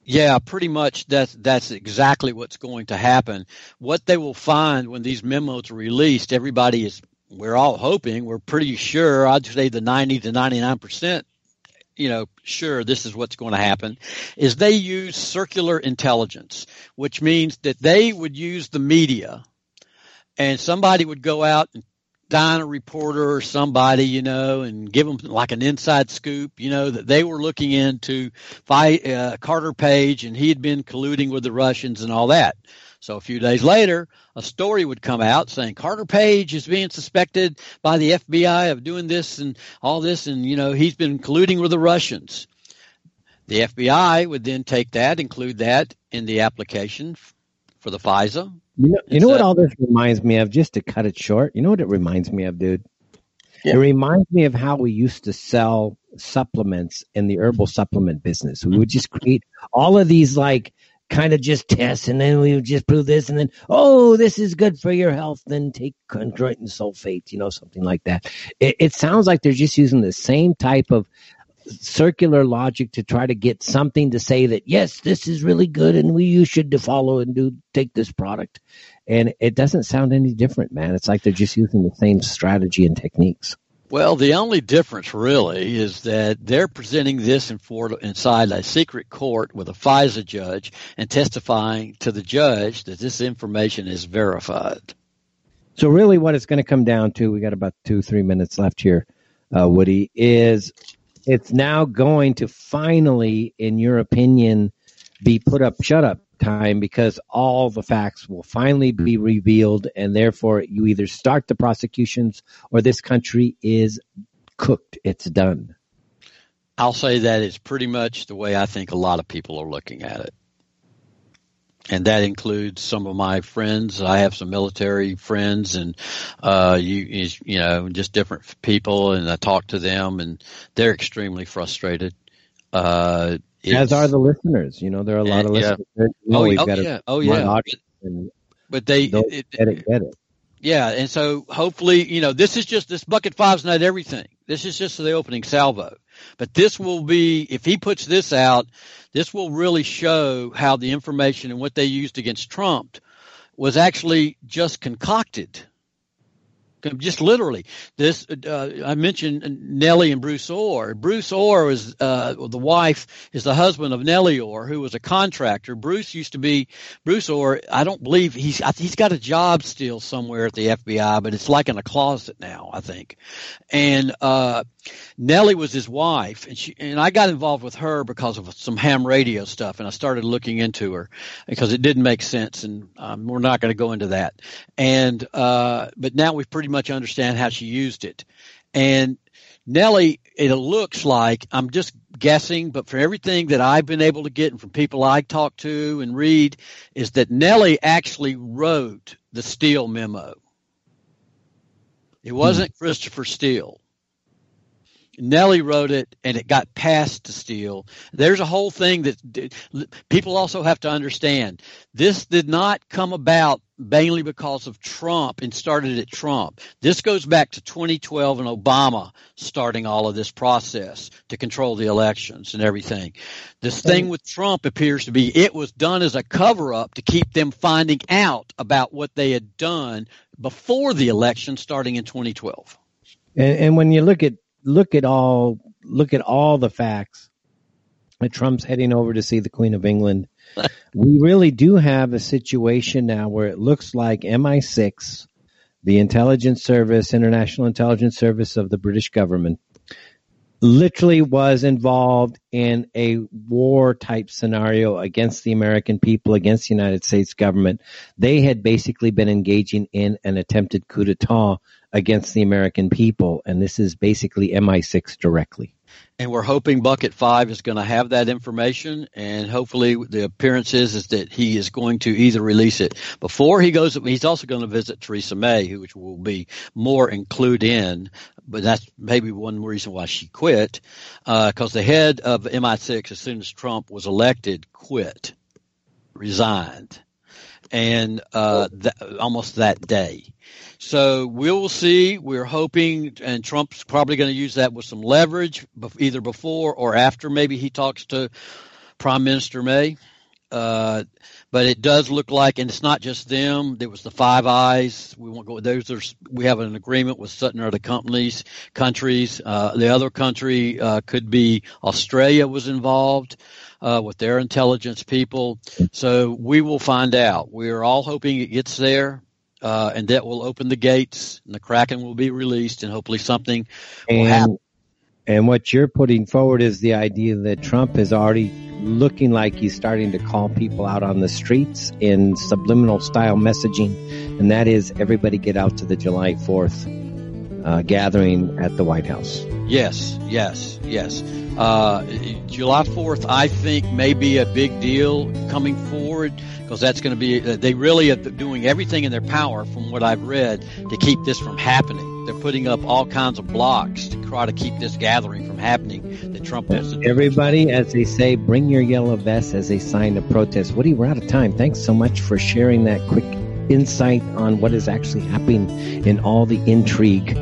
Yeah, pretty much that's that's exactly what's going to happen. What they will find when these memos are released, everybody is we're all hoping, we're pretty sure, I'd say the 90 to 99% you know, sure this is what's going to happen is they use circular intelligence, which means that they would use the media and somebody would go out and dine a reporter or somebody, you know, and give them like an inside scoop, you know, that they were looking into fight, uh, Carter Page and he had been colluding with the Russians and all that. So a few days later, a story would come out saying Carter Page is being suspected by the FBI of doing this and all this, and you know he's been colluding with the Russians. The FBI would then take that, include that in the application for the FISA. You know, you know what all this reminds me of? Just to cut it short, you know what it reminds me of, dude? Yeah. It reminds me of how we used to sell supplements in the herbal supplement business. We would just create all of these like kind of just tests and then we would just prove this and then, oh, this is good for your health. Then take chondroitin sulfate, you know, something like that. It, it sounds like they're just using the same type of circular logic to try to get something to say that yes this is really good and we you should follow and do take this product. And it doesn't sound any different man. It's like they're just using the same strategy and techniques. Well, the only difference really is that they're presenting this in for, inside a secret court with a FISA judge and testifying to the judge that this information is verified. So, really, what it's going to come down to, we got about two, three minutes left here, uh, Woody, is it's now going to finally, in your opinion, be put up, shut up time because all the facts will finally be revealed and therefore you either start the prosecutions or this country is cooked. It's done. I'll say that is pretty much the way I think a lot of people are looking at it. And that includes some of my friends. I have some military friends, and uh, you you know just different people, and I talk to them, and they're extremely frustrated. Uh, as are the listeners. You know, there are a lot of listeners. Yeah. oh, oh yeah. oh yeah. But they it, get it, get it. Yeah, and so hopefully, you know, this is just this bucket five's not everything. This is just the opening salvo. But this will be if he puts this out, this will really show how the information and what they used against Trump was actually just concocted. Just literally. This uh, i mentioned nellie and bruce Ohr. Bruce Ohr is uh, the wife is the husband of nellie Ohr who was a contractor. Bruce used to be bruce Ohr i don't believe he's he's got a job still somewhere at the fbi but it's like in a closet now i think. And uh, Nellie was his wife, and she and I got involved with her because of some ham radio stuff, and I started looking into her because it didn't make sense, and um, we're not going to go into that. And uh, but now we pretty much understand how she used it, and Nellie, it looks like I'm just guessing, but for everything that I've been able to get and from people I talk to and read, is that Nellie actually wrote the Steele memo It wasn't hmm. Christopher Steele. Nellie wrote it and it got passed to Steele. There's a whole thing that people also have to understand. This did not come about mainly because of Trump and started at Trump. This goes back to 2012 and Obama starting all of this process to control the elections and everything. This thing with Trump appears to be it was done as a cover up to keep them finding out about what they had done before the election starting in 2012. And, and when you look at look at all look at all the facts that Trump's heading over to see the Queen of England. we really do have a situation now where it looks like MI6, the intelligence service, international intelligence service of the British government, literally was involved in a war type scenario against the American people, against the United States government. They had basically been engaging in an attempted coup d'etat against the American people. And this is basically MI6 directly. And we're hoping Bucket Five is going to have that information, and hopefully the appearance is, is that he is going to either release it before he goes. He's also going to visit Theresa May, which will be more included in. But that's maybe one reason why she quit, because uh, the head of MI6, as soon as Trump was elected, quit, resigned, and uh, th- almost that day. So we'll see. We're hoping, and Trump's probably going to use that with some leverage, either before or after maybe he talks to Prime Minister May. Uh, but it does look like, and it's not just them. There was the Five Eyes. We won't go. Those are we have an agreement with certain other companies, countries. Uh, the other country uh, could be Australia was involved uh, with their intelligence people. So we will find out. We are all hoping it gets there uh, and that will open the gates, and the Kraken will be released, and hopefully something and, will happen. And what you're putting forward is the idea that Trump is already looking like he's starting to call people out on the streets in subliminal style messaging, and that is everybody get out to the July 4th uh, gathering at the White House. Yes, yes, yes. Uh, July 4th, I think, may be a big deal coming forward because that's going to be, uh, they really are doing everything in their power, from what I've read, to keep this from happening. They're putting up all kinds of blocks to try to keep this gathering from happening that Trump wants to. Everybody, as they say, bring your yellow vest as a sign of protest. Woody, we're out of time. Thanks so much for sharing that quick insight on what is actually happening in all the intrigue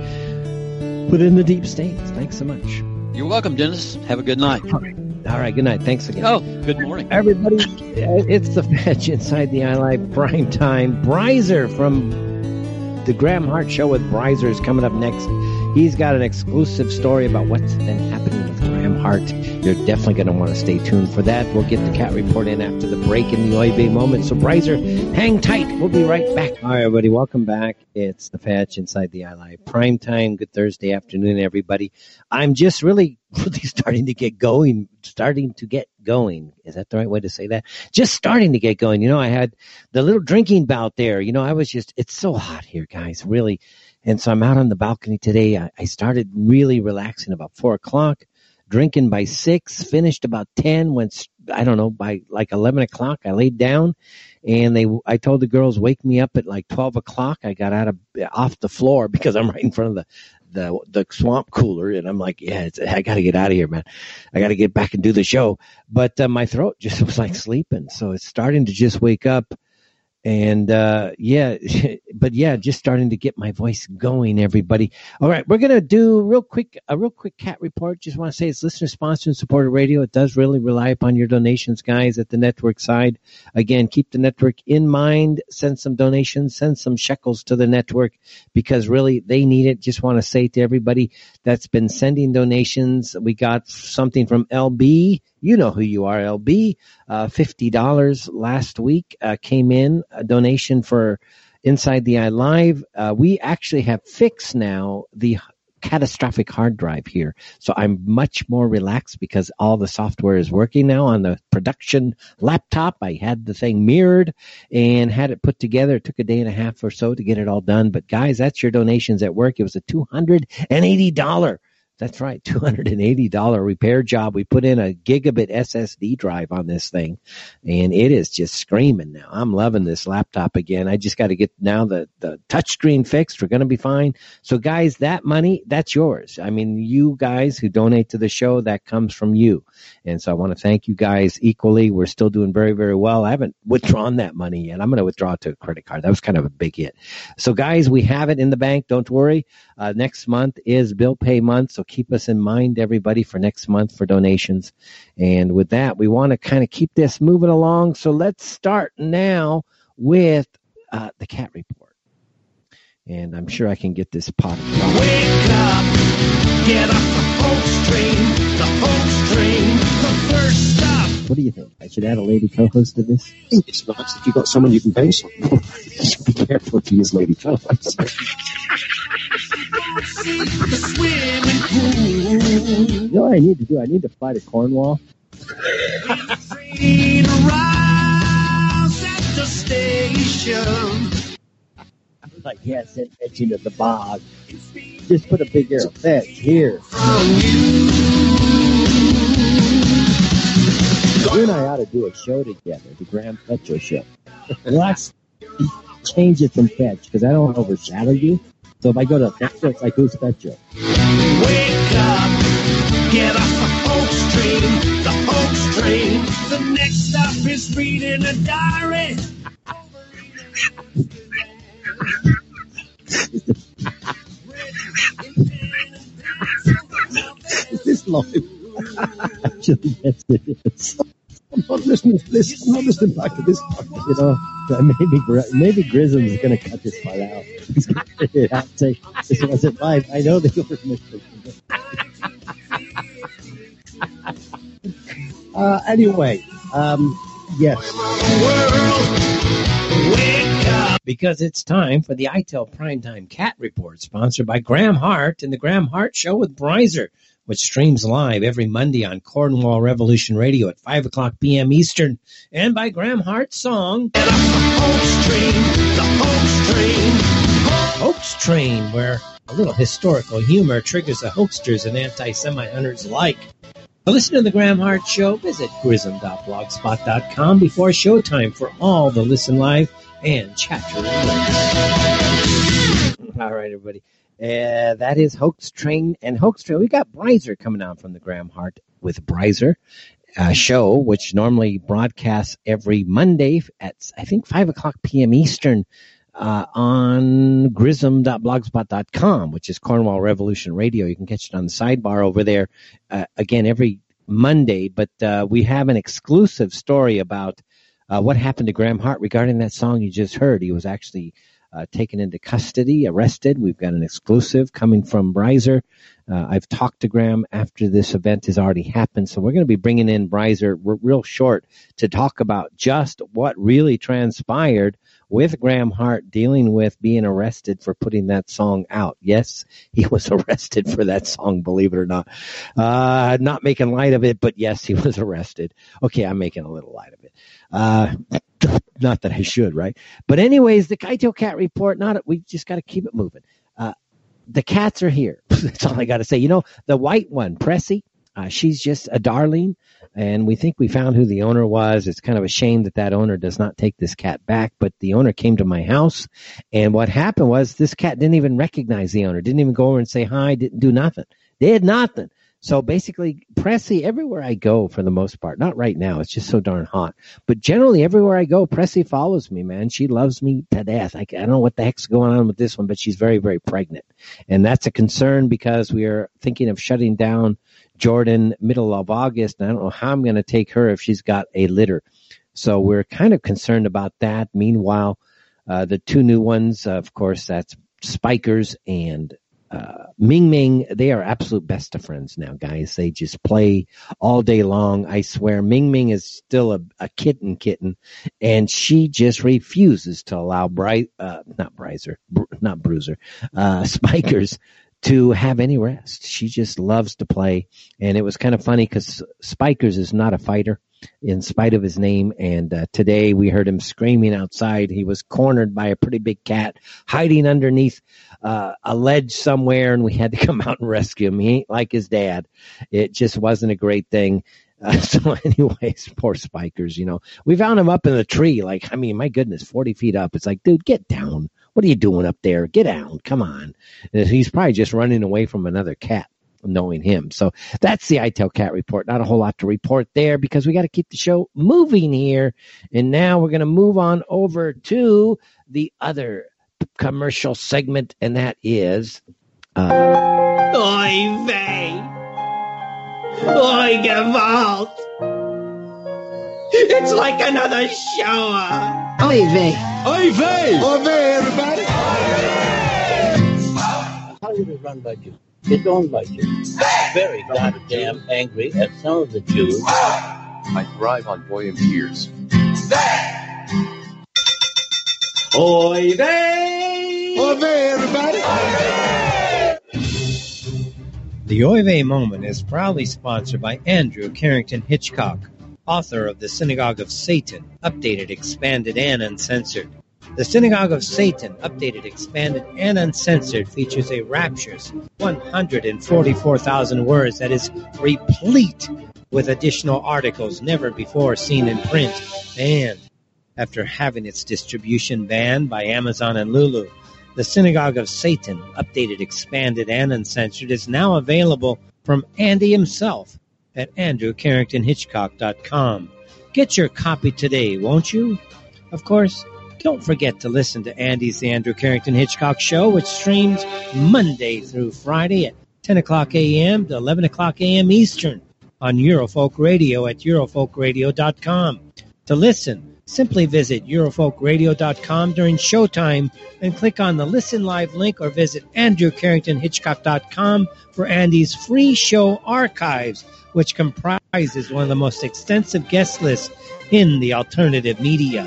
within the deep states. Thanks so much. You're welcome, Dennis. Have a good night. All right. Good night. Thanks again. Oh, good morning, everybody. Uh, it's the Fetch Inside the Eye Live Prime Time. Brizer from the Graham Hart Show with Brizer is coming up next. He's got an exclusive story about what's been happening Hart. You're definitely going to want to stay tuned for that. We'll get the cat report in after the break in the OIB moment. So, Brizer, hang tight. We'll be right back. All right, everybody. Welcome back. It's the Fetch Inside the Eye Live Prime Time. Good Thursday afternoon, everybody. I'm just really, really starting to get going, starting to get going. Is that the right way to say that? Just starting to get going. You know, I had the little drinking bout there. You know, I was just, it's so hot here, guys. Really and so I'm out on the balcony today. I, I started really relaxing about four o'clock, drinking by six, finished about 10, went, I don't know, by like 11 o'clock, I laid down and they, I told the girls, wake me up at like 12 o'clock. I got out of, off the floor because I'm right in front of the, the the swamp cooler, and I'm like, yeah, I got to get out of here, man. I got to get back and do the show. But uh, my throat just was like sleeping, so it's starting to just wake up and uh, yeah, but yeah, just starting to get my voice going. Everybody, all right, we're gonna do real quick a real quick cat report. Just want to say it's listener sponsored and supported radio. It does really rely upon your donations, guys, at the network side. Again, keep the network in mind. Send some donations, send some shekels to the network because really they need it. Just want to say to everybody that's been sending donations, we got something from LB you know who you are, LB. Uh, $50 last week uh, came in, a donation for Inside the Eye Live. Uh, we actually have fixed now the catastrophic hard drive here. So I'm much more relaxed because all the software is working now on the production laptop. I had the thing mirrored and had it put together. It took a day and a half or so to get it all done. But guys, that's your donations at work. It was a $280 That's right, $280 repair job. We put in a gigabit SSD drive on this thing and it is just screaming now. I'm loving this laptop again. I just got to get now the, the touchscreen fixed. We're going to be fine. So guys, that money, that's yours. I mean, you guys who donate to the show, that comes from you. And so I want to thank you guys equally. We're still doing very, very well. I haven't withdrawn that money yet. I'm going to withdraw it to a credit card. That was kind of a big hit. So guys, we have it in the bank. Don't worry. Uh, next month is bill pay month, so keep us in mind, everybody, for next month for donations. And with that, we want to kind of keep this moving along. So let's start now with uh, the cat report. And I'm sure I can get this pot. Wake up, get off the the the first stop. What do you think? I should add a lady co-host to this. I think it's nice if you've got someone you can bounce on. Be careful if you use lady co-host. The swimming pool. You know what I need to do? I need to fly to Cornwall. Train arrives at the station. Like, yes, it fetch into the bog. Just put a big arrow. Fetch here. You. And I ought to do a show together, the Graham Fetcher show. Let's change it from Fetch because I don't want to overshadow you. So if I go to Fetcher, it's like who's Fetcher? Wake up, get off the Hoax Train, the Hoax Train. The next stop is reading a diary. Is this live? Actually, yes, it is. I'm not listening. Listen, I'm not listening back to this. part. You know, that maybe Gri- maybe Grism is going to cut this part out. He's going to edit it out and say this wasn't live. I know they were missing. Uh, anyway, um, yes. World, wake up. Because it's time for the ITEL Primetime Cat Report, sponsored by Graham Hart and the Graham Hart Show with Brizer, which streams live every Monday on Cornwall Revolution Radio at 5 o'clock p.m. Eastern, and by Graham Hart's song the Hoax Train, the Hoax Train. Hoax Train, where a little historical humor triggers the hoaxsters and anti-Semite hunters alike. To listen to the Graham Hart Show, visit grism.blogspot.com before showtime for all the listen live and chat. All right, everybody. Uh, that is Hoax Train and Hoax Train. We got Brizer coming on from the Graham Hart with Brizer uh, show, which normally broadcasts every Monday at I think five o'clock p.m. Eastern uh, on grism.blogspot.com, which is Cornwall Revolution Radio. You can catch it on the sidebar over there uh, again every Monday. But uh, we have an exclusive story about what happened to Graham Hart regarding that song you just heard. He was actually uh, taken into custody, arrested. We've got an exclusive coming from Brizer. Uh, I've talked to Graham after this event has already happened, so we're going to be bringing in Brizer r- real short to talk about just what really transpired with Graham Hart dealing with being arrested for putting that song out. Yes, he was arrested for that song, believe it or not. Uh, not making light of it, but yes, he was arrested. Okay, I'm making a little light of it. Uh, not that I should, right? But anyways, the Kaito Cat report, not, we just got to keep it moving. Uh, the cats are here. That's all I got to say. You know, the white one, Pressy, uh, she's just a darling, and we think we found who the owner was. It's kind of a shame that that owner does not take this cat back, but the owner came to my house, and what happened was this cat didn't even recognize the owner, didn't even go over and say hi, didn't do nothing, did nothing. So basically, Pressy, everywhere I go for the most part, not right now, it's just so darn hot, but generally everywhere I go, Pressy follows me, man. She loves me to death. I, I don't know what the heck's going on with this one, but she's very, very pregnant. And that's a concern because we are thinking of shutting down Jordan middle of August. And I don't know how I'm going to take her if she's got a litter. So we're kind of concerned about that. Meanwhile, uh, the two new ones, of course, that's Spikers and uh, Ming Ming, they are absolute best of friends now, guys. They just play all day long. I swear, Ming Ming is still a, a kitten kitten, and she just refuses to allow Bry, uh, not Brizer, Br- not Bruiser, uh, Spikers to have any rest. She just loves to play, and it was kind of funny because Spikers is not a fighter. In spite of his name. And uh, today we heard him screaming outside. He was cornered by a pretty big cat hiding underneath uh, a ledge somewhere, and we had to come out and rescue him. He ain't like his dad. It just wasn't a great thing. Uh, so, anyways, poor Spikers, you know, we found him up in the tree. Like, I mean, my goodness, 40 feet up. It's like, dude, get down. What are you doing up there? Get down. Come on. And he's probably just running away from another cat, knowing him. So that's the ITEL Cat Report. Not a whole lot to report there because we got to keep the show moving here. And now we're going to move on over to the other commercial segment, and that is. Uh, Oy vey! Oy gewalt! It's like another shower! Oy vey! Oy vey! Oy vey, everybody! How did it run by Jews? It's owned by Jews. Very goddamn angry at some of the Jews. I thrive on boy and tears. Oy vey! Oy vey, everybody! The Oy Vey moment is proudly sponsored by Andrew Carrington Hitchcock, author of The Synagogue of Satan, updated, expanded, and uncensored. The Synagogue of Satan, updated, expanded, and uncensored, features a rapturous 144,000 words that is replete with additional articles never before seen in print. And after having its distribution banned by Amazon and Lulu, the Synagogue of Satan, updated, expanded, and uncensored, is now available from Andy himself at andrewcarringtonhitchcock.com. Get your copy today, won't you? Of course, don't forget to listen to Andy's The Andrew Carrington Hitchcock Show, which streams Monday through Friday at 10 o'clock a.m. to 11 o'clock a.m. Eastern on Eurofolk Radio at eurofolkradio.com. To listen, simply visit eurofolkradio.com during showtime and click on the Listen Live link or visit andrewcarringtonhitchcock.com for Andy's free show archives, which comprises one of the most extensive guest lists in the alternative media.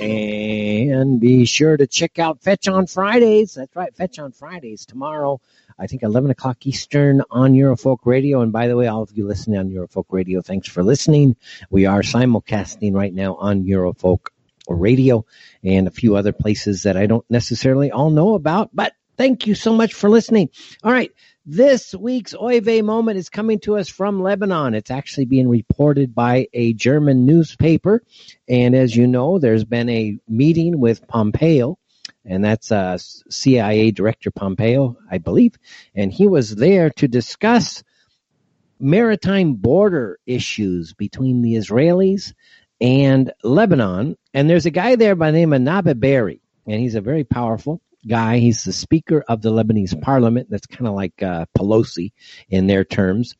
And be sure to check out Fetch on Fridays. That's right, Fetch on Fridays tomorrow. I think 11 o'clock Eastern on Eurofolk Radio. And by the way, all of you listening on Eurofolk Radio, thanks for listening. We are simulcasting right now on Eurofolk Radio and a few other places that I don't necessarily all know about, but thank you so much for listening. All right. This week's Oy Vey moment is coming to us from Lebanon. It's actually being reported by a German newspaper. And as you know, there's been a meeting with Pompeo, and that's uh, CIA Director Pompeo, I believe. And he was there to discuss maritime border issues between the Israelis and Lebanon. And there's a guy there by the name of Nabi Berri, and he's a very powerful guy. He's the Speaker of the Lebanese Parliament. That's kind of like uh, Pelosi in their terms.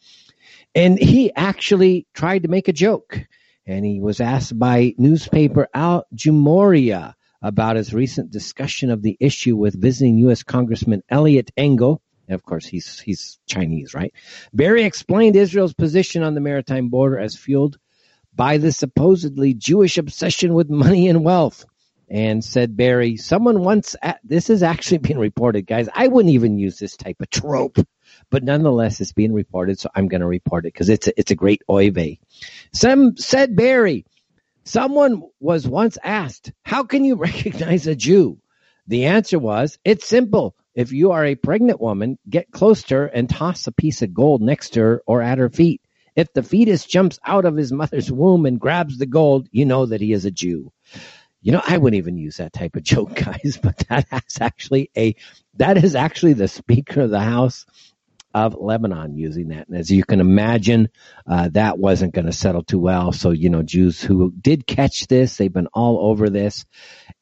And he actually tried to make a joke. And he was asked by newspaper Al Jumhuriya about his recent discussion of the issue with visiting U.S. Congressman Eliot Engel. And of course, he's he's Chinese, right? Berri explained Israel's position on the maritime border as fueled by the supposedly Jewish obsession with money and wealth and said Berri, someone once, this is actually being reported, guys. I wouldn't even use this type of trope, but nonetheless, it's being reported, so I'm going to report it because it's a, it's a great oy vey. Some said Berri, someone was once asked, how can you recognize a Jew? The answer was, it's simple. If you are a pregnant woman, get close to her and toss a piece of gold next to her or at her feet. If the fetus jumps out of his mother's womb and grabs the gold, you know that he is a Jew. You know, I wouldn't even use that type of joke, guys, but that is actually a that is actually the Speaker of the House of Lebanon using that. And as you can imagine, uh, that wasn't going to settle too well. So, you know, Jews who did catch this, they've been all over this.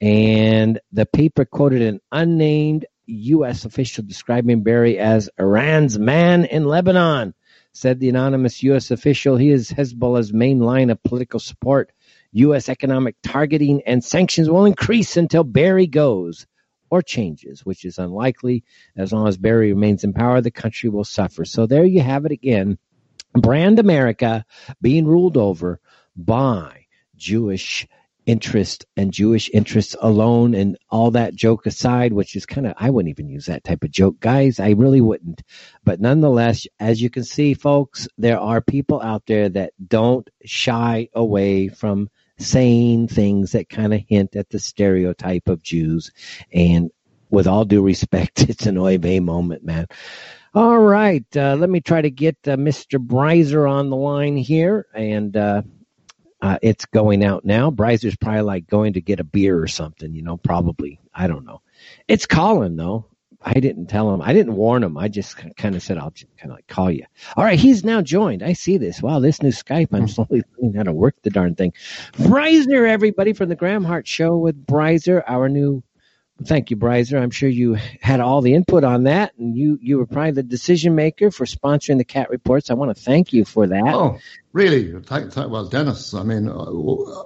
And the paper quoted an unnamed U.S. official describing Berri as Iran's man in Lebanon. Said the anonymous U.S. official, he is Hezbollah's main line of political support. U.S. economic targeting and sanctions will increase until Berri goes or changes, which is unlikely. As long as Berri remains in power, the country will suffer. So there you have it again. Brand America being ruled over by Jewish interest and Jewish interests alone and all that joke aside, which is kind of, I wouldn't even use that type of joke. Guys, I really wouldn't. But nonetheless, as you can see, folks, there are people out there that don't shy away from saying things that kind of hint at the stereotype of Jews. And with all due respect, it's an oy vey moment, man. All right, uh, let me try to get uh, Mr. Brizer on the line here, and uh, uh, it's going out now. Brizer's probably like going to get a beer or something, you know, probably. I don't know. It's calling though. I didn't tell him. I didn't warn him. I just kind of said I'll just kind of like call you. All right, he's now joined. I see this. Wow, this new Skype. I'm slowly learning how to work the darn thing. Brizer, everybody from the Graham Hart Show with Brizer, our new Thank you, Brizer. I'm sure you had all the input on that, and you you were probably the decision maker for sponsoring the cat reports. I want to thank you for that. Oh, really? Well, Dennis. I mean, uh,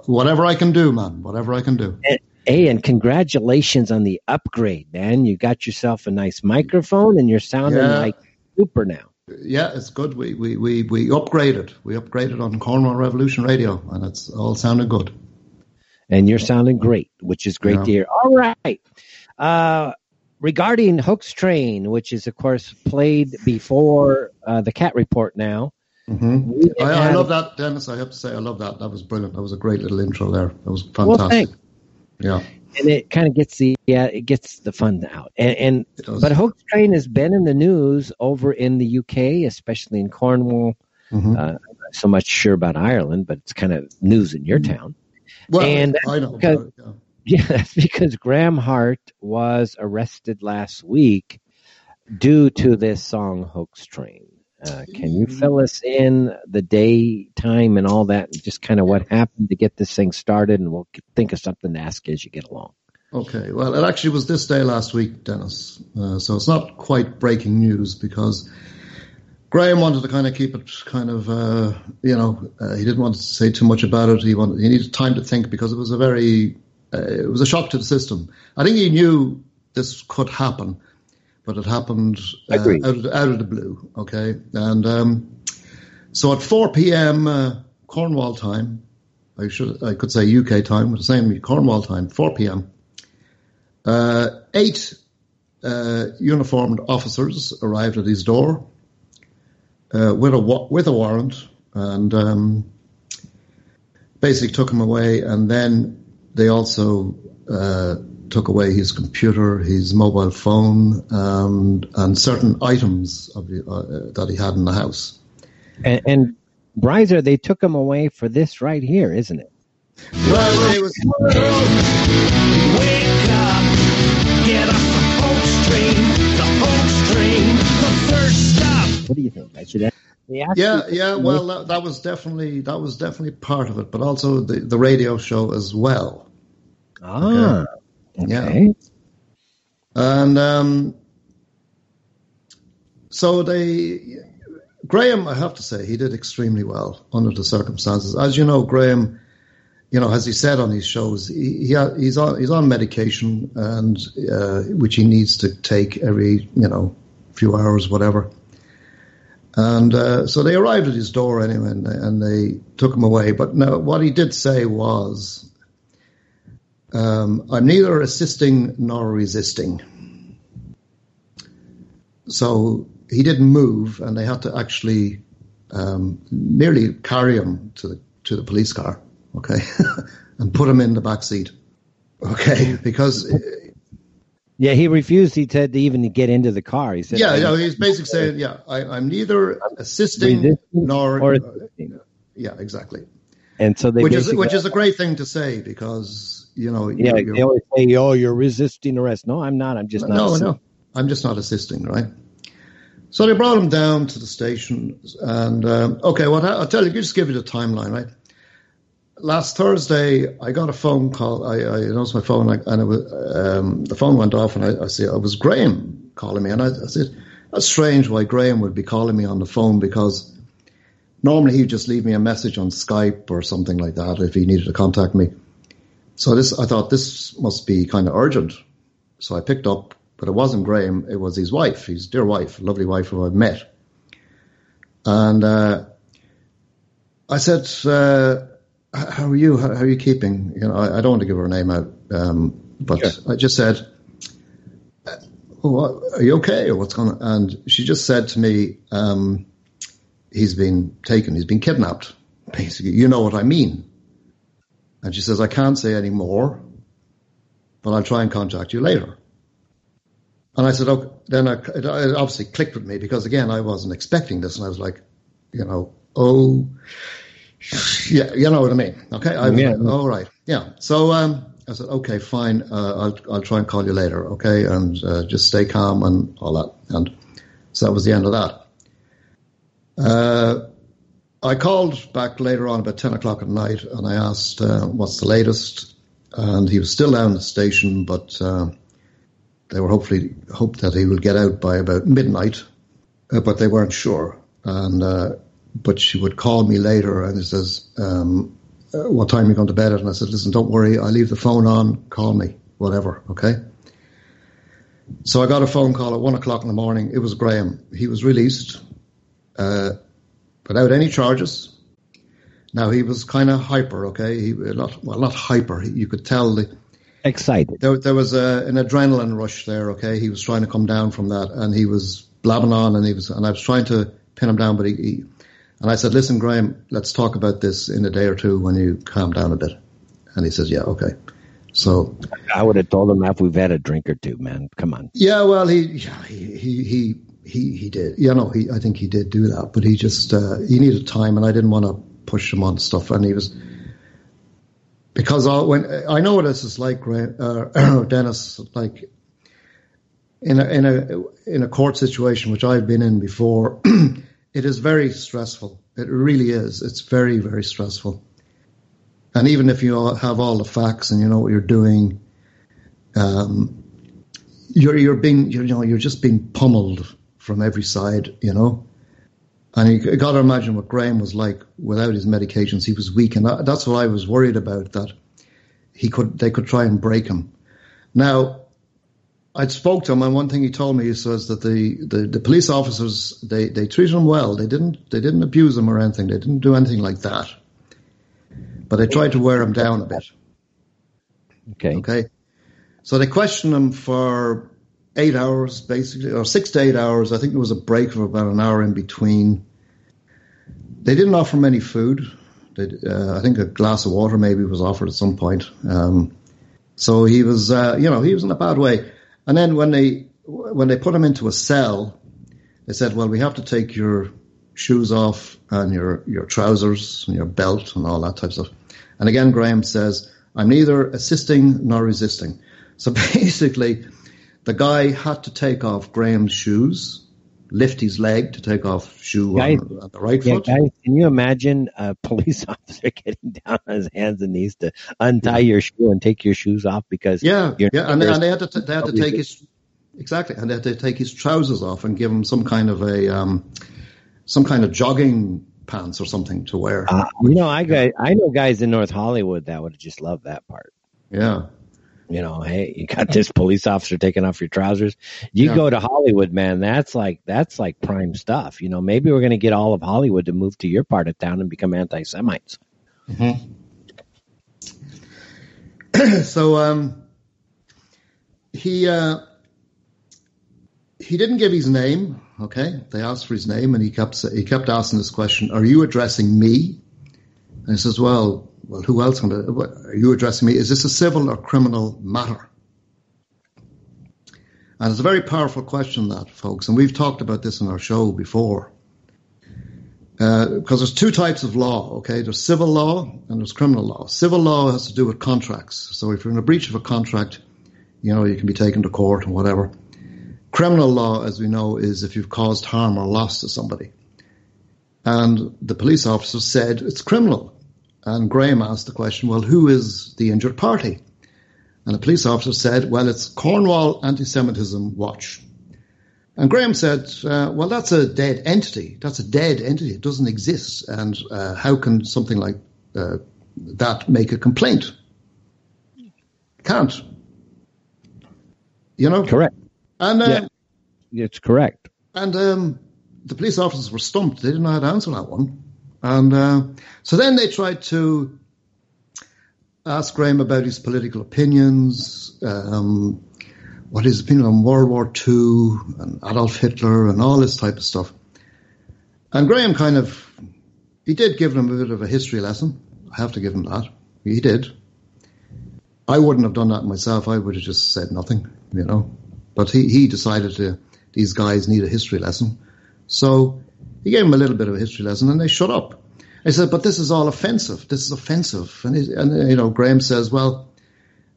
whatever I can do, man. Whatever I can do. And, hey, and congratulations on the upgrade, man. You got yourself a nice microphone, and you're sounding Yeah. like super now. Yeah, it's good. We we we we upgraded. We upgraded on Cornwall Revolution Radio, and it's all sounding good. and you're sounding great, which is great Yeah. to hear. All right. Uh, regarding Hoax Train, which is, of course, played before uh, the Cat Report now. hmm I, I love that, Dennis. I have to say, I love that. That was brilliant. That was a great little intro there. That was Well, fantastic. thanks. Yeah, And it kind of gets the yeah, it gets the fun out. And, and but Hoax Train has been in the news over in the UK, especially in Cornwall. Mhm. Uh, I'm not so much sure about Ireland, but it's kind of news in your town. well, and I know. because- it, yeah. Yeah, that's because Graham Hart was arrested last week due to this song Hoax Train. Uh, can you fill us in the day, time, and all that, and just kind of what happened to get this thing started, and we'll think of something to ask as you get along. Okay, well, it actually was this day last week, Dennis. Uh, so it's not quite breaking news because Graham wanted to kind of keep it kind of, uh, you know, uh, he didn't want to say too much about it. He wanted, he needed time to think because it was a very, uh, it was a shock to the system. I think he knew this could happen, but it happened uh, out, of the, out of the blue. Okay, and um, so at 4 p.m. Uh, Cornwall time, I should I could say UK time, but the same Cornwall time, 4 p.m. Uh, eight uh, uniformed officers arrived at his door uh, with a wa- with a warrant and um, basically took him away. And then they also uh, took away his computer, his mobile phone, and and certain items of the, uh, that he had in the house. And, and Brizer, they took him away for this right here, isn't it? Well, it was Wake up, get off the hoax train, the hoax train, the first stop. What do you think? I should ask. Yeah, you- yeah. Well, that, that was definitely that was definitely part of it, but also the, the radio show as well. Ah, Yeah. Okay. And um, so they, Graham, I have to say, he did extremely well under the circumstances. As you know, Graham, you know, as he said on his shows, he, he he's on he's on medication and uh, which he needs to take every you know few hours, whatever. And uh, so they arrived at his door anyway, and, and they took him away. But now, what he did say was, um, "I'm neither assisting nor resisting." So he didn't move, and they had to actually um, nearly carry him to the to the police car, okay, and put him in the back seat, okay, because Yeah, he refused. He said to even get into the car. He said, yeah, "I'm yeah, he's basically saying, yeah, I, I'm neither assisting nor, or yeah, exactly, And so they which is which is a great thing to say because you know, yeah. you're- They always say, "Oh, you're resisting arrest." No, I'm not. I'm just not. no, assisting. no, I'm just not assisting, right? So they brought him down to the station, and um, okay, well, I'll tell you, just give you the timeline, right? Last Thursday, I got a phone call. I, I noticed my phone, and it was, um, the phone went off, and I, I said, it was Graham calling me, and I, I said, that's strange why Graham would be calling me on the phone because normally he'd just leave me a message on Skype or something like that if he needed to contact me. So this, I thought this must be kind of urgent. So I picked up, but it wasn't Graham. It was his wife, his dear wife, lovely wife who I've met. And uh, I said, uh, how are you? How, how are you keeping? You know, I, I don't want to give her a name out, um, but I just said, uh, well, are you okay or what's going on? And she just said to me, um, he's been taken, he's been kidnapped, basically. You know what I mean. And she says, I can't say any more, but I'll try and contact you later. And I said, okay, then I, it obviously clicked with me because again, I wasn't expecting this. And I was like, you know, oh, yeah, you know what I mean. Okay. I Yeah. like, all right. Yeah. So, um, I said, okay, fine. Uh, I'll, I'll try and call you later. Okay. And, uh, just stay calm and all that. And so that was the end of that. Uh, I called back later on about 10 o'clock at night and I asked, uh, what's the latest? And he was still down at the station, but, uh, they were hopefully hoped that he would get out by about midnight, uh, but they weren't sure. And, uh, but she would call me later and he says, um, uh, what time are you going to bed at? And I said, listen, don't worry. I leave the phone on. Call me, whatever. Okay. So I got a phone call at one o'clock in the morning. It was Graham. He was released, uh, without any charges. Now he was kind of hyper. Okay. He, not, well, not hyper. You could tell the, Excited. there, there was a, an adrenaline rush there. Okay, he was trying to come down from that, and he was blabbing on, and he was, and I was trying to pin him down, but he, he and I said, "Listen, Graham, let's talk about this in a day or two when you calm down a bit." And he says, "Yeah, okay." So I would have told him after we've had a drink or two, man. Come on. yeah, well, he yeah, he he he he, he did. Yeah, no, he I think he did do that, but he just uh, he needed time, and I didn't want to push him on stuff, and he was because I, when I know what this is like, uh, Dennis, like in a in a in a court situation which I've been in before, it is very stressful. It really is. It's very very stressful. And even if you have all the facts and you know what you're doing, um, you're you're being you know you're just being pummeled from every side, you know. And you got to imagine what Graham was like without his medications. He was weak, and that, that's what I was worried about. That he could they could try and break him. Now, I'd spoke to him, and one thing he told me he says that the, the, the police officers they, they treated him well. They didn't they didn't abuse him or anything. They didn't do anything like that. But they tried to wear him down a bit. Okay. Okay. So they questioned him for eight hours, basically, or six to eight hours. I think there was a break of about an hour in between. They didn't offer him any food. They, uh, I think a glass of water maybe was offered at some point. Um, so he was, uh, you know, he was in a bad way. And then when they when they put him into a cell, they said, "Well, we have to take your shoes off and your your trousers and your belt and all that type of stuff." And again, Graham says, "I'm neither assisting nor resisting." So basically, the guy had to take off Graham's shoes, lift his leg to take off shoe Guys- on, on the right Yeah, foot. guys, can you imagine a police officer getting down on his hands and knees to untie your shoe and take your shoes off because Yeah, yeah, and, and they had to t- they had to take his exactly, and they had to take his trousers off and give him some kind of a um, some kind of jogging pants or something to wear. Uh, you know, I got I know guys in North Hollywood that would just love that part. yeah, You know, hey, you got this police officer taking off your trousers. You Yeah. go to Hollywood, man. That's like that's like prime stuff. You know, maybe we're going to get all of Hollywood to move to your part of town and become anti-Semites. so um, he uh, he didn't give his name. Okay, they asked for his name, and he kept he kept asking this question: "Are you addressing me?" And he says, "Well, well, who else? Are you addressing me? Is this a civil or criminal matter?" And it's a very powerful question, that folks, and we've talked about this in our show before. Uh, because there's two types of law, okay? There's civil law and there's criminal law. Civil law has to do with contracts. So if you're in a breach of a contract, you know, you can be taken to court and whatever. Criminal law, as we know, is if you've caused harm or loss to somebody. And the police officer said it's criminal. And Graham asked the question, well, who is the injured party? And the police officer said, well, it's Cornwall Anti-Semitism Watch. And Graham said, uh, well, that's a dead entity. That's a dead entity. It doesn't exist. And uh, how can something like uh, that make a complaint? Can't. You know? Correct. And, uh, Yeah. It's correct. and um, the police officers were stumped. They didn't know how to answer that one. And uh, so then they tried to ask Graham about his political opinions, um, what his opinion on World War II and Adolf Hitler and all this type of stuff. And Graham kind of, he did give them a bit of a history lesson. I have to give him that. He did. I wouldn't have done that myself. I would have just said nothing, you know. But he, he decided to, these guys need a history lesson. So he gave him a little bit of a history lesson and they shut up. I said, but this is all offensive. This is offensive. And, he, and you know, Graham says, well,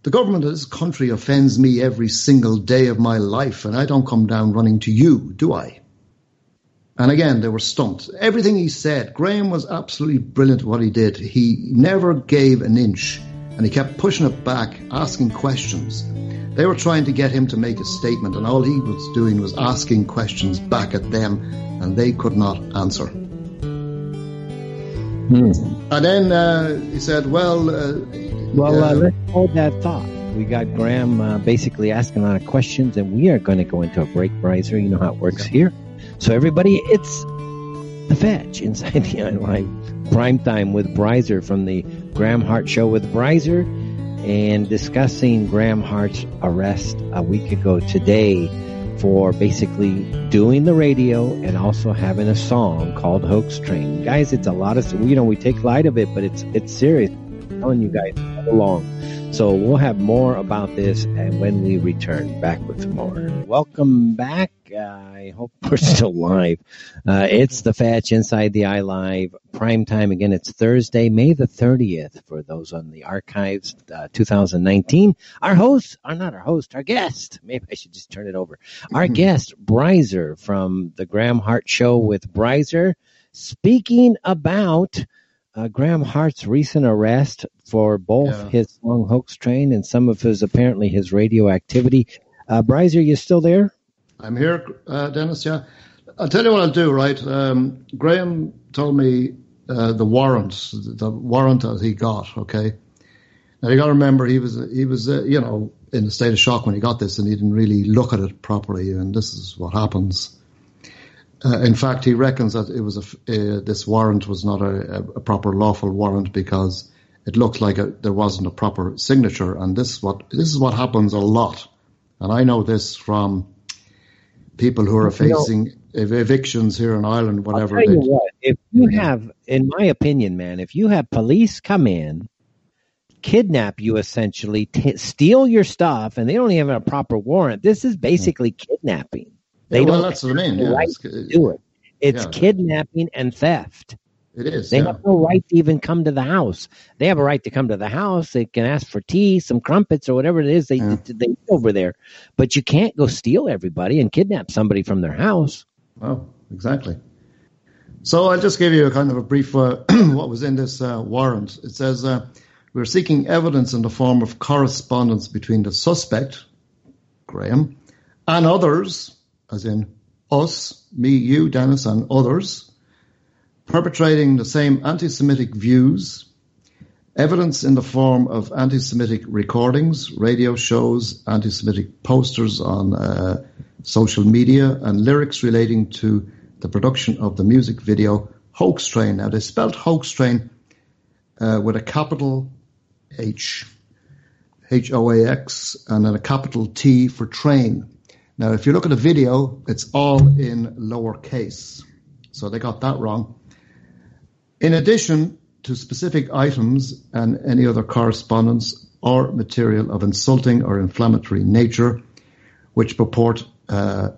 the government of this country offends me every single day of my life and I don't come down running to you, do I? And again, they were stumped. Everything he said, Graham was absolutely brilliant at what he did. He never gave an inch and he kept pushing it back, asking questions. They were trying to get him to make a statement, and all he was doing was asking questions back at them, and they could not answer. Hmm. And then uh, he said, "Well, uh, Well, uh, let's hold that thought. We got Graham uh, basically asking a lot of questions, and we are going to go into a break, Brizer. You know how it works here. So, everybody, it's the fetch inside the prime time with Brizer from the Graham Hart Show with Brizer and discussing Graham Hart's arrest a week ago today for basically doing the radio and also having a song called Hoax Train. Guys, it's a lot of, you know, we take light of it, but it's, it's serious. I'm telling you guys along. So we'll have more about this and when we return back with more. Welcome back. Uh, I hope we're still live. Uh, it's the Fetch Inside the Eye Live prime time. Again, it's Thursday, May the 30th for those on the archives, uh, 2019. Our host, or not our host, our guest. Maybe I should just turn it over. Our guest, Brizer from the Graham Hart Show with Brizer, speaking about uh, Graham Hart's recent arrest for both Yeah. his song Hoax Train and some of his apparently his radioactivity. Uh, Brizer, you still there? I'm here, uh, Dennis. Yeah, I'll tell you what I'll do. Right, um, Graham told me uh, the warrant, the warrant that he got. Okay, now you got to remember he was he was uh, you know in a state of shock when he got this, and he didn't really look at it properly. And this is what happens. Uh, in fact, he reckons that it was a uh, this warrant was not a, a proper lawful warrant because it looked like a, there wasn't a proper signature. And this is what this is what happens a lot. And I know this from people who are You know- facing ev- evictions here in Ireland, whatever. I'll tell you they- what, if you have, in my opinion, man, if you have police come in, kidnap you essentially, t- steal your stuff, and they don't even have a proper warrant, this is basically kidnapping. They Yeah, well, don't that's what I mean. Yeah, right do it. It's yeah. kidnapping and theft. It is. They yeah. have no right to even come to the house. They have a right to come to the house. They can ask for tea, some crumpets, or whatever it is they they eat over there. But you can't go steal everybody and kidnap somebody from their house. Oh, exactly. So I'll just give you a kind of a brief uh, what was in this uh, warrant. It says uh, we're seeking evidence in the form of correspondence between the suspect, Graham, and others, as in us, me, you, Dennis, and others, perpetrating the same anti-Semitic views. Evidence in the form of anti-Semitic recordings, radio shows, anti-Semitic posters on uh, social media, and lyrics relating to the production of the music video Hoax Train. Now they spelled Hoax Train uh, with a capital H, H O A X, and then a capital T for train. Now, if you look at the video, it's all in lowercase, so they got that wrong. In addition to specific items and any other correspondence or material of insulting or inflammatory nature, which purport uh,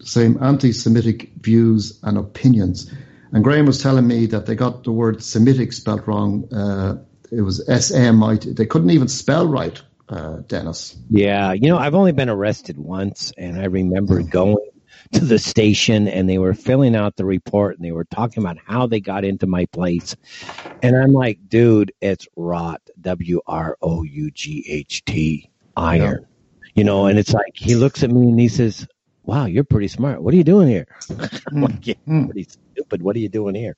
same anti-Semitic views and opinions. And Graham was telling me that they got the word Semitic spelled wrong. Uh, it was S-M-I-T. They couldn't even spell right, uh, Dennis. Yeah, you know, I've only been arrested once, and I remember going to the station and they were filling out the report and they were talking about how they got into my place. And I'm like, dude, it's rot, W R O U G H T, iron. You know, and it's like, he looks at me and he says, wow, you're pretty smart. What are you doing here? I'm like, yeah, pretty stupid. What are you doing here?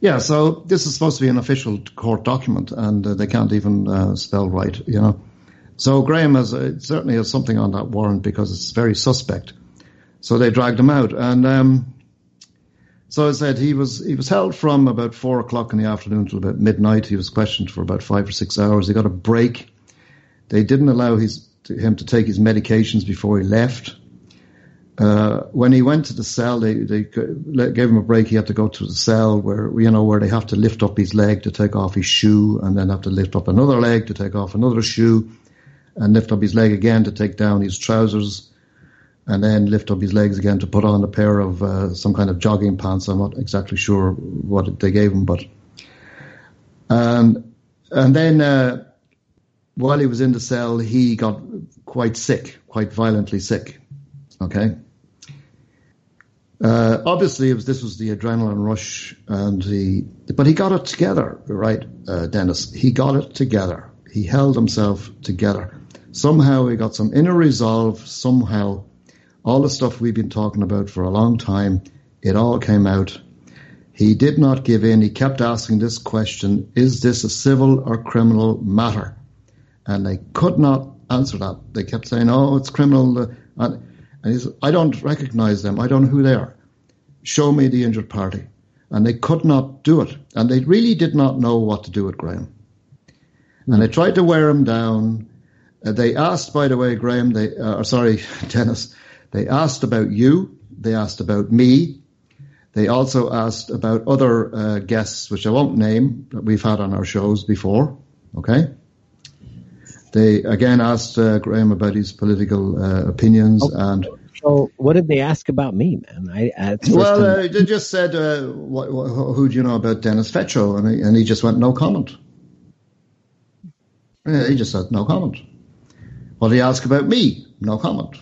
Yeah, so this is supposed to be an official court document, and uh, they can't even uh, spell right, you know. So Graham has uh, certainly has something on that warrant because it's very suspect. So they dragged him out, and um, So I said he was he was held from about four o'clock in the afternoon till about midnight. He was questioned for about five or six hours. He got a break. They didn't allow his him to take his medications before he left. Uh, when he went to the cell, they, they gave him a break. He had to go to the cell where, you know, where they have to lift up his leg to take off his shoe and then have to lift up another leg to take off another shoe and lift up his leg again to take down his trousers and then lift up his legs again to put on a pair of uh, some kind of jogging pants. I'm not exactly sure what they gave him, but, and, and then, uh, while he was in the cell, he got quite sick, quite violently sick. Okay. Uh, obviously, was, this was the adrenaline rush, and he, but he got it together, right, uh, Dennis? He got it together. He held himself together. Somehow he got some inner resolve. Somehow, all the stuff we've been talking about for a long time, it all came out. He did not give in. He kept asking this question: Is this a civil or criminal matter? And they could not answer that. They kept saying, "Oh, it's criminal." And and he said, I don't recognize them. I don't know who they are. Show me the injured party. And they could not do it. And they really did not know what to do with Graham. And they tried to wear him down. Uh, they asked, by the way, Graham, they, uh, sorry, Dennis, they asked about you. They asked about me. They also asked about other uh, guests, which I won't name, that we've had on our shows before. Okay? They again asked uh, Graham about his political uh, opinions okay. and. So, what did they ask about me, man? I, I well, uh, they just said, uh, what, what, "Who do you know about Dennis Fetcho?" And he, and he just went, "No comment." Yeah, he just said, "No comment." What did he ask about me? No comment.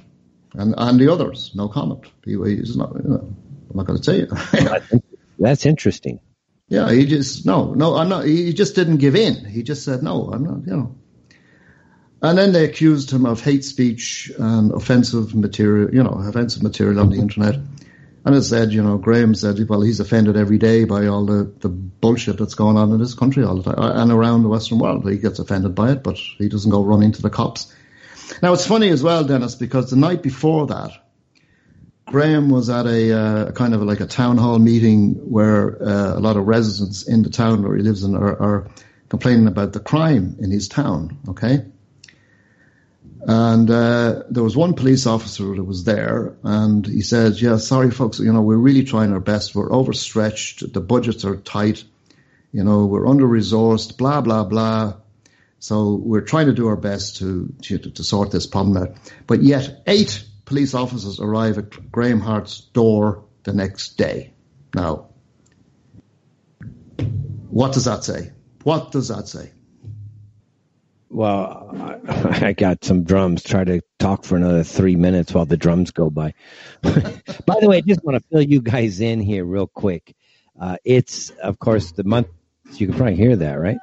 And and the others, no comment. He, he's not. You know, I'm not going to tell you. That's interesting. Yeah, he just no, no. I'm not. He just didn't give in. He just said, "No, I'm not." You know. And then they accused him of hate speech and offensive material, you know, offensive material on the internet. And it said, you know, Graham said, well, he's offended every day by all the, the bullshit that's going on in this country all the time uh, and around the Western world. He gets offended by it, but he doesn't go running to the cops. Now, it's funny as well, Dennis, because the night before that, Graham was at a uh, kind of like a town hall meeting where uh, a lot of residents in the town where he lives in are, are complaining about the crime in his town. Okay, and uh, there was one police officer that was there, and he said, "Yeah, sorry, folks. You know, we're really trying our best. We're overstretched. The budgets are tight. You know, we're under resourced. Blah blah blah. So we're trying to do our best to to, to sort this problem out. But yet, eight police officers arrive at Graham Hart's door the next day. Now, what does that say? What does that say? Well, I, got some drums. Try to talk for another three minutes while the drums go by. by the way, I just want to fill you guys in here real quick. Uh, it's, of course, the month. You can probably hear that, right?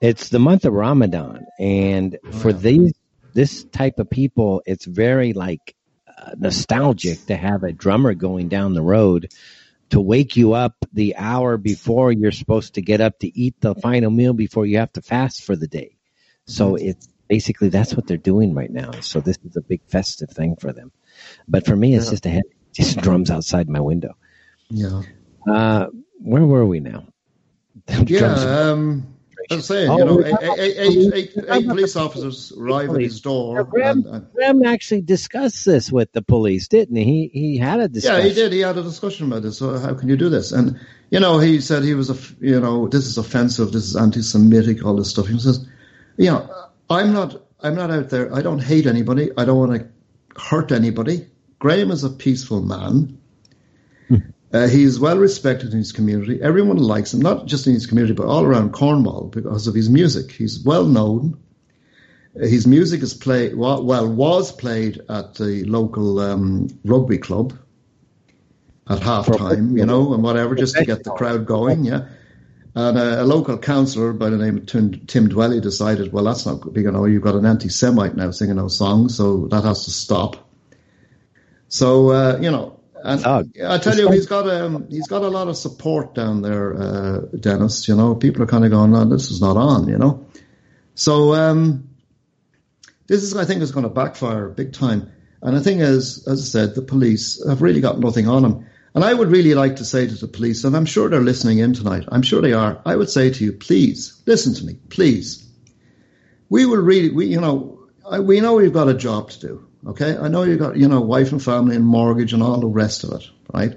It's the month of Ramadan, and for these this type of people, it's very like uh, nostalgic to have a drummer going down the road to wake you up the hour before you're supposed to get up to eat the final meal before you have to fast for the day. So it's basically that's what they're doing right now. So this is a big festive thing for them. But for me, it's yeah. just a head, just drums outside my window. Yeah. Uh, where were we now? yeah. Um, I'm saying, oh, you know, eight, eight, eight, eight police officers arrive at his door. Graham, and, and, Graham actually discussed this with the police, didn't he? He he had a discussion. Yeah, he did. He had a discussion about this. So how can you do this? And you know, he said he was a, you know, this is offensive. This is anti-Semitic. All this stuff. He says, you know, I'm not I'm not out there. I don't hate anybody. I don't want to hurt anybody. Graham is a peaceful man. Uh, he's well respected in his community. Everyone likes him, not just in his community, but all around Cornwall because of his music. He's well known. Uh, his music is played well, was played at the local um, rugby club at half time, you know, and whatever, just to get the crowd going. Yeah. And a, a, local councillor by the name of Tim, Tim Dwelly decided, well, that's not big enough. You've got an anti-Semite now singing those songs, so that has to stop. So uh, you know, and oh, I tell you, he's got um, he's got a lot of support down there, uh, Dennis. You know, people are kind of going, "No, this is not on," you know. So um, this is, I think, is going to backfire big time. And the thing is, as I said, the police have really got nothing on him. And I would really like to say to the police, and I'm sure they're listening in tonight, I'm sure they are, I would say to you, please, listen to me, please. We will really, we, you know, I, we know you've got a job to do, okay? I know you've got, you know, wife and family and mortgage and all the rest of it, right?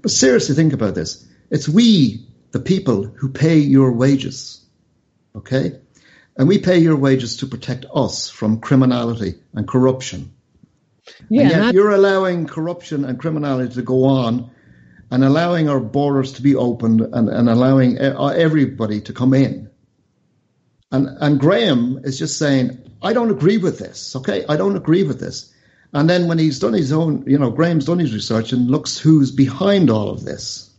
But seriously, think about this. It's we, the people, who pay your wages, okay? And we pay your wages to protect us from criminality and corruption. Yeah, and yet not- you're allowing corruption and criminality to go on and allowing our borders to be opened and, and allowing uh, everybody to come in. And, and Graham is just saying, I don't agree with this, okay? I don't agree with this. And then when he's done his own, you know, Graham's done his research and looks who's behind all of this,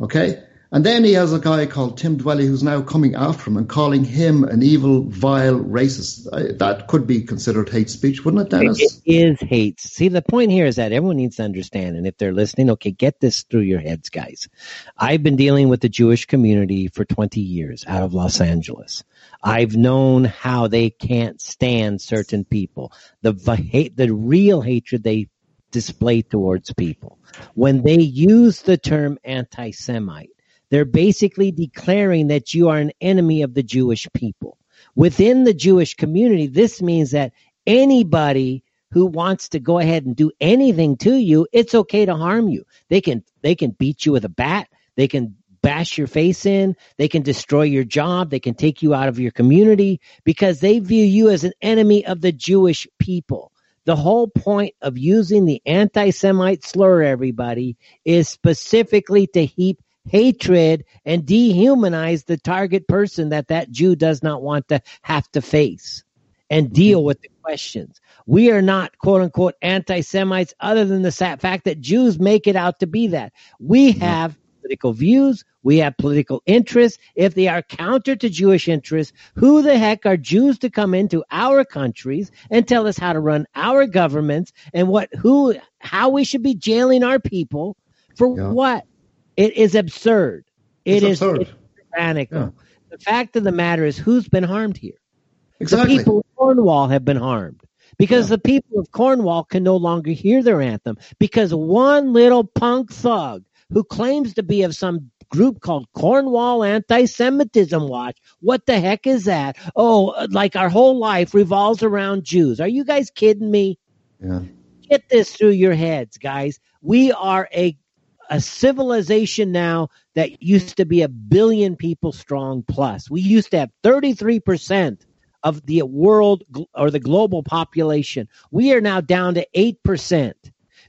okay? And then he has a guy called Tim Dwelly who's now coming after him and calling him an evil, vile racist. I, that could be considered hate speech, wouldn't it, Dennis? It is hate. See, the point here is that everyone needs to understand, and if they're listening, okay, get this through your heads, guys. I've been dealing with the Jewish community for 20 years out of Los Angeles. I've known how they can't stand certain people, the vi- hate, the real hatred they display towards people. When they use the term anti-Semite, they're basically declaring that you are an enemy of the Jewish people. Within the Jewish community, this means that anybody who wants to go ahead and do anything to you, it's okay to harm you. They can they can beat you with a bat, they can bash your face in, they can destroy your job, they can take you out of your community because they view you as an enemy of the Jewish people. The whole point of using the anti-Semite slur, everybody, is specifically to heap hatred and dehumanize the target person that that Jew does not want to have to face and mm-hmm. deal with the questions. We are not quote unquote anti Semites other than the fact that Jews make it out to be that. We mm-hmm. have political views, we have political interests. If they are counter to Jewish interests, who the heck are Jews to come into our countries and tell us how to run our governments and what who how we should be jailing our people for Yeah. what? It is absurd. It's It is absurd. tyrannical. Yeah. The fact of the matter is who's been harmed here? Exactly. The people of Cornwall have been harmed because the people of Cornwall can no longer hear their anthem because one little punk thug who claims to be of some group called Cornwall Anti-Semitism Watch. What the heck is that? Oh, like our whole life revolves around Jews. Are you guys kidding me? Yeah. Get this through your heads, guys. We are a a civilization now that used to be a billion people strong plus. We used to have 33% of the world or the global population. We are now down to 8%.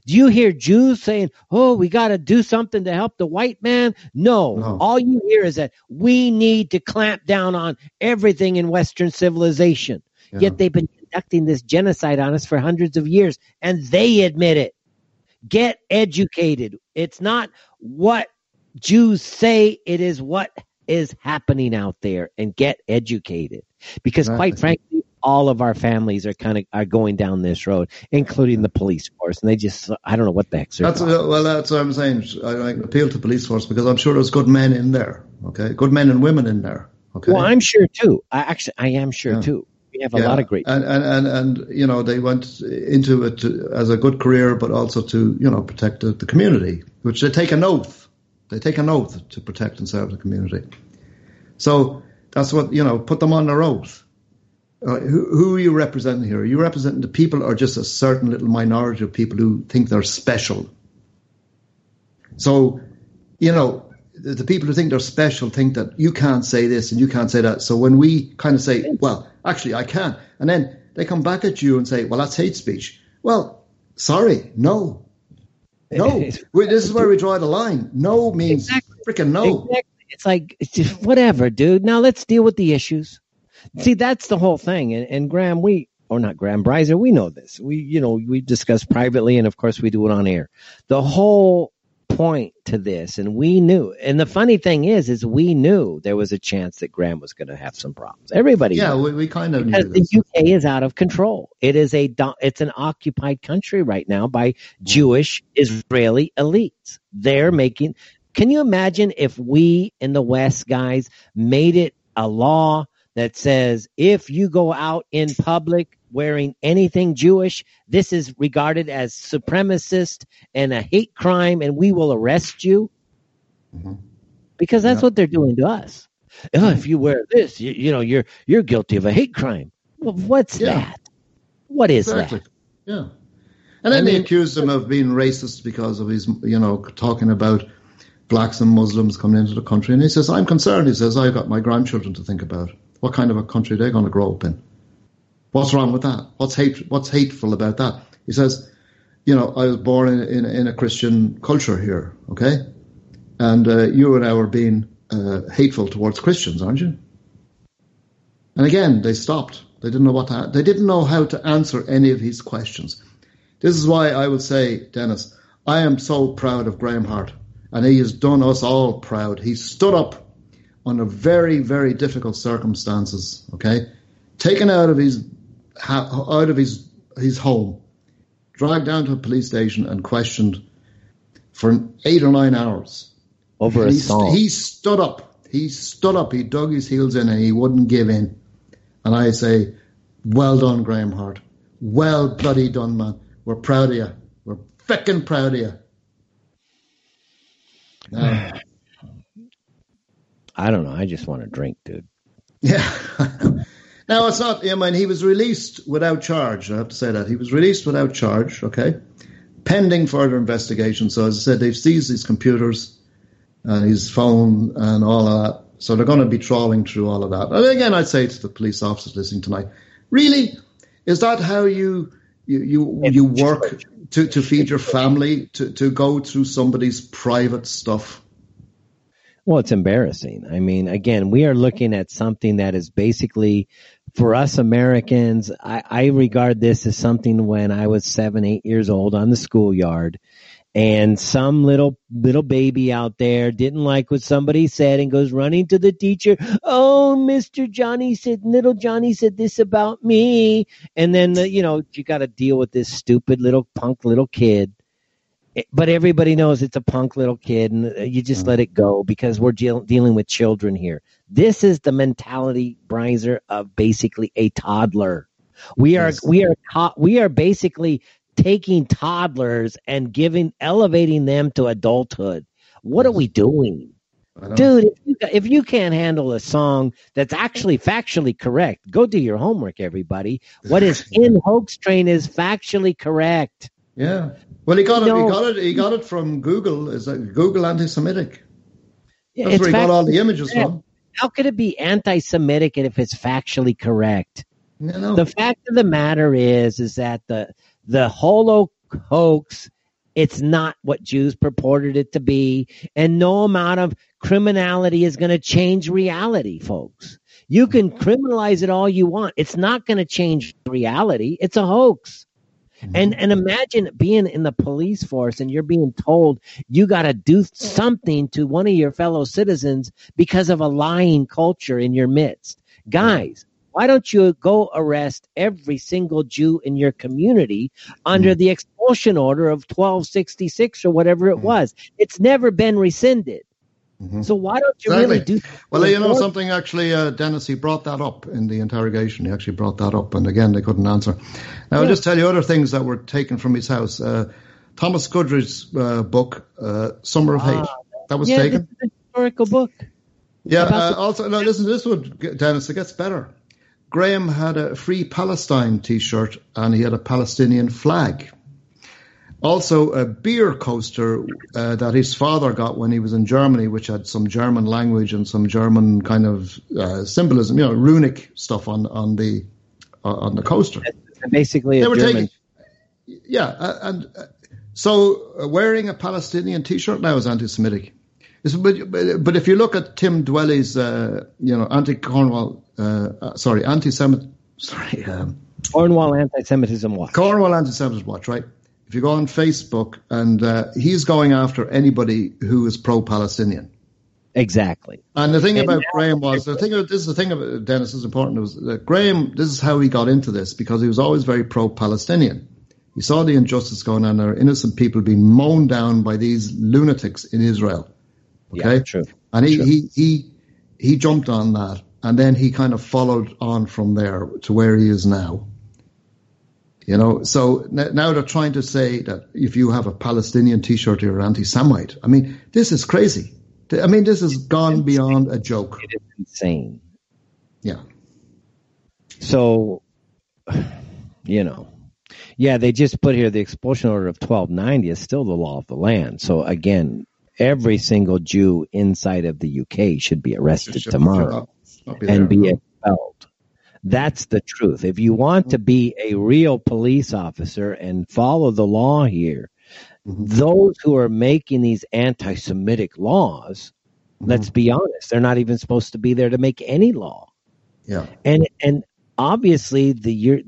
Do you hear Jews saying, "Oh, we got to do something to help the white man"? No. No. All you hear is that we need to clamp down on everything in Western civilization. Yeah. Yet they've been conducting this genocide on us for hundreds of years, and they admit it. Get educated. It's not what Jews say, it is what is happening out there, and get educated. Because quite frankly, all of our families are kind of are going down this road, including the police force, and they just I don't know what the heck That's doing. well. That's what I'm saying. I, I appeal to police force because I'm sure there's good men in there. Okay, good men and women in there. Okay. Well, I'm sure too. I actually I am sure Yeah. too. Have a Yeah, lot of great. and, and and and you know they went into it to, as a good career, but also to you know protect the, the community, which they take an oath. They take an oath to protect and serve the community. So that's what you know. Put them on their oath. Uh, who, who are you representing here? Are you representing the people, or just a certain little minority of people who think they're special? So, you know, the, people who think they're special think that you can't say this and you can't say that. So when we kind of say, well, actually, I can, and then they come back at you and say, well, that's hate speech. Well, sorry, no. No. We, this is where we draw the line. No means Exactly. freaking no. Exactly. It's like it's just whatever, dude. Now let's deal with the issues. See, that's the whole thing. And, and Graham, we or not Graham Brizer, we know this. We, you know, we discuss privately, and of course, we do it on air. The whole point to this, and we knew. And the funny thing is, is we knew there was a chance that Graham was going to have some problems. Everybody, Yeah, we, we kind of knew because the UK is out of control. It is a it's an occupied country right now by Jewish Israeli elites. They're making. Can you imagine if we in the West, guys, made it a law that says if you go out in public wearing anything Jewish, this is regarded as supremacist and a hate crime, and we will arrest you. Mm-hmm. Because that's Yeah. what they're doing to us. Oh, if you wear this, you, you know, you're you're guilty of a hate crime. Well, what's Yeah. that? What is Exactly. that? Yeah. And then I they accused him of being racist because of his, you know, talking about blacks and Muslims coming into the country. And he says, I'm concerned. He says, I've got my grandchildren to think about. What kind of a country they're going to grow up in? What's wrong with that? What's hate? What's hateful about that? He says, you know, I was born in, in, in a Christian culture here, okay? And uh, you and I are being uh, hateful towards Christians, aren't you? And again, they stopped. They didn't know what to, they didn't know how to answer any of his questions. This is why I would say, Dennis, I am so proud of Graham Hart, and he has done us all proud. He stood up under very, very difficult circumstances. Okay, taken out of his out of his his home, dragged down to a police station, and questioned for eight or nine hours. Over a he, song. he stood up. He stood up. He dug his heels in, and he wouldn't give in. And I say, well done, Graham Hart. Well bloody done, man. We're proud of you. We're feckin' proud of you. I don't know. I just want to drink, dude. yeah. Now it's not. I mean, he was released without charge. I have to say that he was released without charge. Okay, pending further investigation. So as I said, they've seized his computers and his phone and all of that. So they're going to be trawling through all of that. And again, I'd say to the police officers listening tonight, really, is that how you you you, you work to, to feed your family to, to go through somebody's private stuff? Well, it's embarrassing. I mean, again, we are looking at something that is basically for us Americans. I, I regard this as something when I was seven, eight years old on the schoolyard and some little, little baby out there didn't like what somebody said and goes running to the teacher. Oh, Mr. Johnny said, little Johnny said this about me. And then, the, you know, you got to deal with this stupid little punk little kid eh, but everybody knows it's a punk little kid and uh, you just mm-hmm. let it go because we're deal- dealing with children here. This is the mentality, Brizer, of basically a toddler. We are, Yes. we are, we are basically taking toddlers and giving, elevating them to adulthood. What are we doing? Dude, if you, if you can't handle a song that's actually factually correct, go do your homework, everybody. What is in Hoax Train is factually correct. Yeah. Well, he got it. No. He got it. He got it from Google. Is that Google anti-Semitic? That's where he got all the images correct. from. How could it be anti-Semitic if it's factually correct? You know. The fact of the matter is, is that the the Holocaust, it's not what Jews purported it to be, and no amount of criminality is going to change reality, folks. You can criminalize it all you want; it's not going to change reality. It's a hoax. And and imagine being in the police force and you're being told you got to do something to one of your fellow citizens because of a lying culture in your midst. Guys, why don't you go arrest every single Jew in your community under mm. the expulsion order of 1266 or whatever it mm. was? It's never been rescinded. So why don't you Exactly. really do Well, you know something. Actually, uh, Dennis, he brought that up in the interrogation. He actually brought that up, and again, they couldn't answer. Now, I'll just tell you other things that were taken from his house. Uh, Thomas Goodrich's uh, book, uh, "Summer of Hate," that was Ah, yeah, taken. a historical book. Yeah. Uh, also, no, listen. This would Dennis. It gets better. Graham had a free Palestine T-shirt, and he had a Palestinian flag. Also, a beer coaster uh, that his father got when he was in Germany, which had some German language and some German kind of uh, symbolism, you know, runic stuff on on the uh, on the coaster. Basically, a They were German. taking, yeah, uh, and uh, so wearing a Palestinian T-shirt now is anti-Semitic. It's- But, but if you look at Tim Dwelly's, uh, you know, anti-Cornwall, uh, sorry, anti-Semit, sorry, um, Cornwall anti-Semitism watch. Cornwall Anti-Semitism Watch, right? If you go on Facebook, and uh, he's going after anybody who is pro-Palestinian. Exactly. And the thing And about Graham was the thing. This is the thing about Dennis is important. Was that Graham? This is how he got into this because he was always very pro-Palestinian. He saw the injustice going on there, innocent people being mown down by these lunatics in Israel. Okay, Yeah, true. And he, True. he he he jumped on that, and then he kind of followed on from there to where he is now. You know, so now they're trying to say that if you have a Palestinian T-shirt, you're anti-Semite. I mean, this is crazy. I mean, this has gone beyond a joke. It is insane. Yeah. So, you know, yeah, they just put here the expulsion order of 1290 is still the law of the land. So again, every single Jew inside of the UK should be arrested Should- tomorrow be and be expelled. That's the truth. If you want to be a real police officer and follow the law here, Mm-hmm. those who are making these anti Semitic laws, let's Mm-hmm. be honest, they're not even supposed to be there to make any law. Yeah. And and obviously the year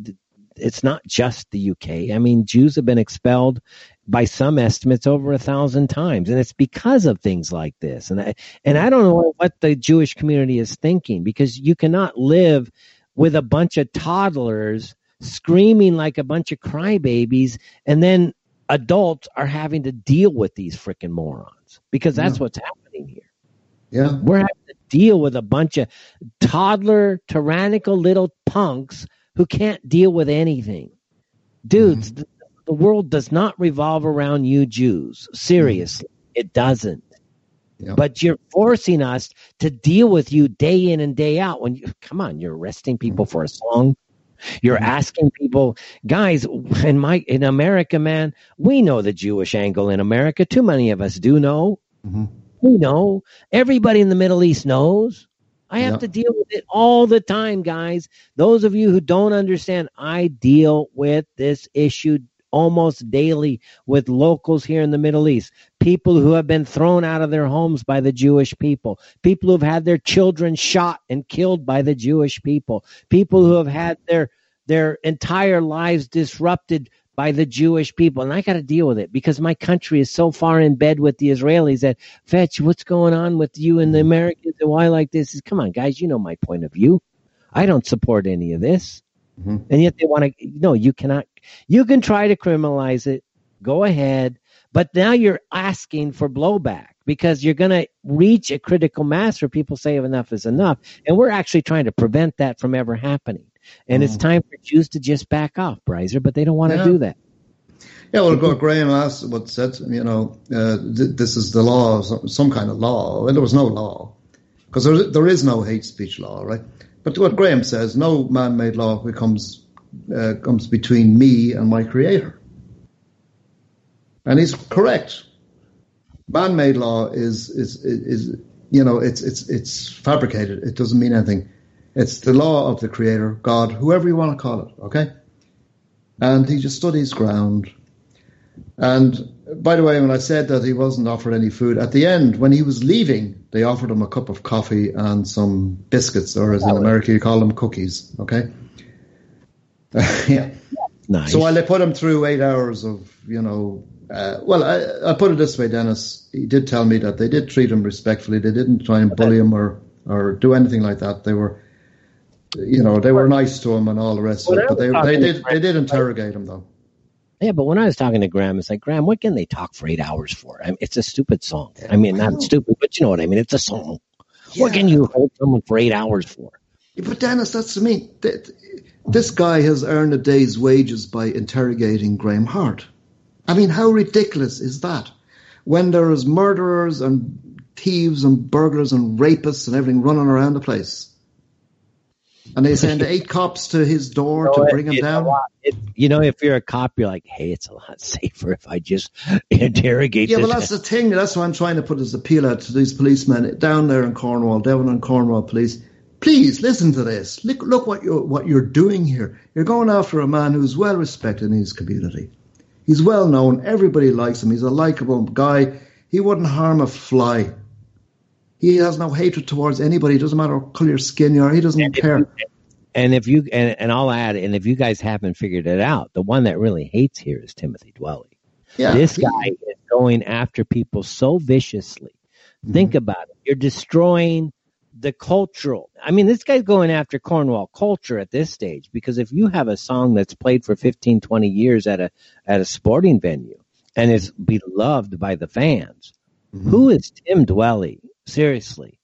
it's not just the UK. I mean, Jews have been expelled by some estimates over a thousand times, and it's because of things like this. And I and I don't know what the Jewish community is thinking because you cannot live with a bunch of toddlers screaming like a bunch of crybabies, and then adults are having to deal with these freaking morons because that's Yeah. what's happening here. Yeah. We're having to deal with a bunch of toddler, tyrannical little punks who can't deal with anything. Dudes, mm-hmm. the, the world does not revolve around you Jews. Seriously, it doesn't. But you're forcing us to deal with you day in and day out. When you come on, you're arresting people for a song. You're asking people, guys, in my in America, man, we know the Jewish angle in America. Too many of us do know. Mhm. We know. Everybody in the Middle East knows. I have Yeah. to deal with it all the time, guys. Those of you who don't understand, I deal with this issue almost daily with locals here in the Middle East. People who have been thrown out of their homes by the Jewish people. People who've had their children shot and killed by the Jewish people. People who have had their their entire lives disrupted by the Jewish people. And I got to deal with it because my country is so far in bed with the Israelis that, Fetch, what's going on with you and the Americans and why like this? Is Come on, guys, you know my point of view. I don't support any of this. Mhm. And yet they want to, no, you cannot, you can try to criminalize it. Go ahead. But now you're asking for blowback because you're going to reach a critical mass where people say enough is enough. And we're actually trying to prevent that from ever happening. And it's time for Jews to just back off, Brizer, but they don't want to Yeah. do that. Yeah, well, Graham asked, what said, you know, uh, th- this is the law, some, some kind of law. Well, there was no law because there, there is no hate speech law, right? But what Graham says, no man-made law becomes uh, comes between me and my creator, and he's correct. Man-made law is is is you know it's it's it's fabricated. It doesn't mean anything. It's the law of the creator, God, whoever you want to call it. Okay, and he just stood his ground. And by the way, when I said that he wasn't offered any food, at the end, when he was leaving, they offered him a cup of coffee and some biscuits, or as in America you call them cookies. Okay. yeah. Nice. So while they put him through eight hours of, you know, uh, well, I, I put it this way, Dennis. He did tell me that they did treat him respectfully. They didn't try and bully him or, or do anything like that. They were, you know, they were nice to him and all the rest of it. But they, they did they did interrogate him though. Yeah, but when I was talking to Graham, it's like, Graham, what can they talk for eight hours for? I mean, it's a stupid song. I mean, not stupid, but you know what I mean? It's a song. What can you hold someone for eight hours for? Yeah, But Dennis, that's me. Th- This guy has earned a day's wages by interrogating Graham Hart. I mean, how ridiculous is that? When there is murderers and thieves and burglars and rapists and everything running around the place, and they send eight cops to his door to oh, bring him down. it- you know, if you're a cop, you're like, hey, it's a lot safer if I just interrogate Yeah, well, that's the thing. That's what I'm trying to put as appeal out to these policemen down there in Cornwall, Devon and Cornwall Police. Please listen to this. Look, look what you're what you're doing here. You're going after a man who's well respected in his community. He's well known. Everybody likes him. He's a likable guy. He wouldn't harm a fly. He has no hatred towards anybody. It doesn't matter what color your skin you are. He doesn't care. And if you and, and I'll add, and if you guys haven't figured it out, the one that really hates here is Timothy Dwelly. Yeah, this he- guy is going after people so viciously. Mm-hmm. Think about it. You're destroying the cultural. I mean, this guy's going after Cornwall culture at this stage because if you have a song that's played for 15, 20 years at a at a sporting venue and is beloved by the fans, Mm-hmm. who is Tim Dwelly? Seriously.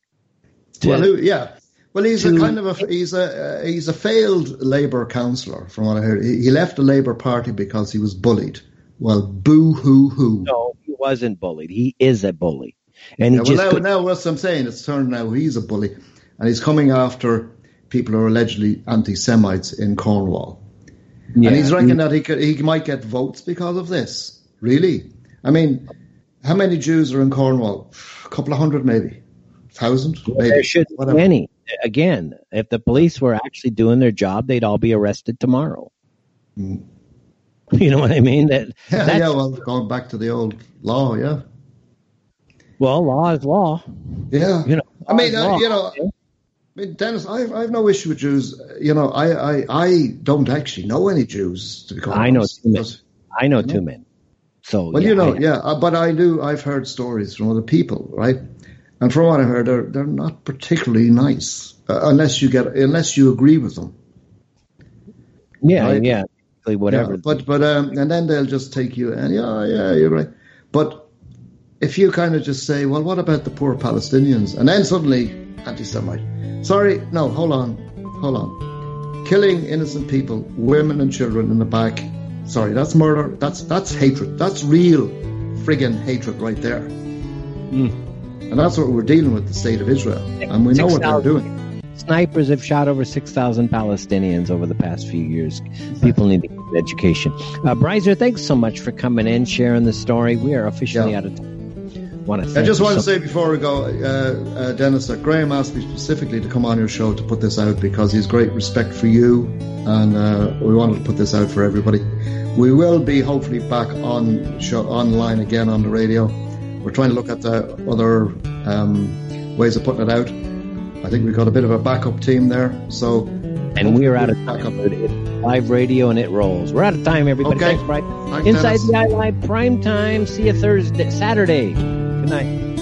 To- Well, who, yeah. Well, he's a kind of a he's a uh, he's a failed Labour councillor, from what I heard. He, he left the Labour Party because he was bullied. Well, boo hoo hoo. No, he wasn't bullied. He is a bully, and Yeah, he just well, now, could- now what I'm saying, it's turned now he's a bully, and he's coming after people who are allegedly anti-Semites in Cornwall. Yeah. And he's reckoning that he could, he might get votes because of this. Really? I mean, how many Jews are in Cornwall? A couple of hundred, maybe, thousand, maybe. there shouldn't be any. Again, if the police were actually doing their job, they'd all be arrested tomorrow. You know what I mean? That Yeah, yeah. Well, going back to the old law, yeah, well, law is law. yeah. You know, I mean, uh, you know, I mean, Dennis, I, I have no issue with Jews. You know, I, I, I don't actually know any Jews to be I know two men. I know two men. So Well, yeah, you know, I- yeah, uh, but I do. I've heard stories from other people, right? And from what I heard, they're they're not particularly nice uh, unless you get unless you agree with them. yeah, right? yeah, whatever. Yeah, but but um, and then they'll just take you and yeah, yeah, you're right. But if you kind of just say, well, what about the poor Palestinians? And then suddenly anti-Semite. Sorry, no, hold on, hold on. Killing innocent people, women and children in the back. Sorry, that's murder. That's that's hatred. That's real friggin' hatred right there. And that's what we're dealing with the state of Israel. And we know what they're doing. Snipers have shot over 6,000 Palestinians over the past few years. People need education. Uh, Brizer, thanks so much for coming in, sharing the story. We are officially Yeah. out of time. I just want to say before we go, uh, uh, Dennis, that Graham asked me specifically to come on your show to put this out because he's great respect for you, and uh, we wanted to put this out for everybody. We will be hopefully back on show online again on the radio. We're trying to look at the other um, ways of putting it out. I think we've got a bit of a backup team there, so and we're out of back time. live radio and it rolls. We're out of time, everybody. Okay. Thanks, Bryce. Thanks, Inside Dennis. the Eye Live prime time. See you Thursday, Saturday. Good night.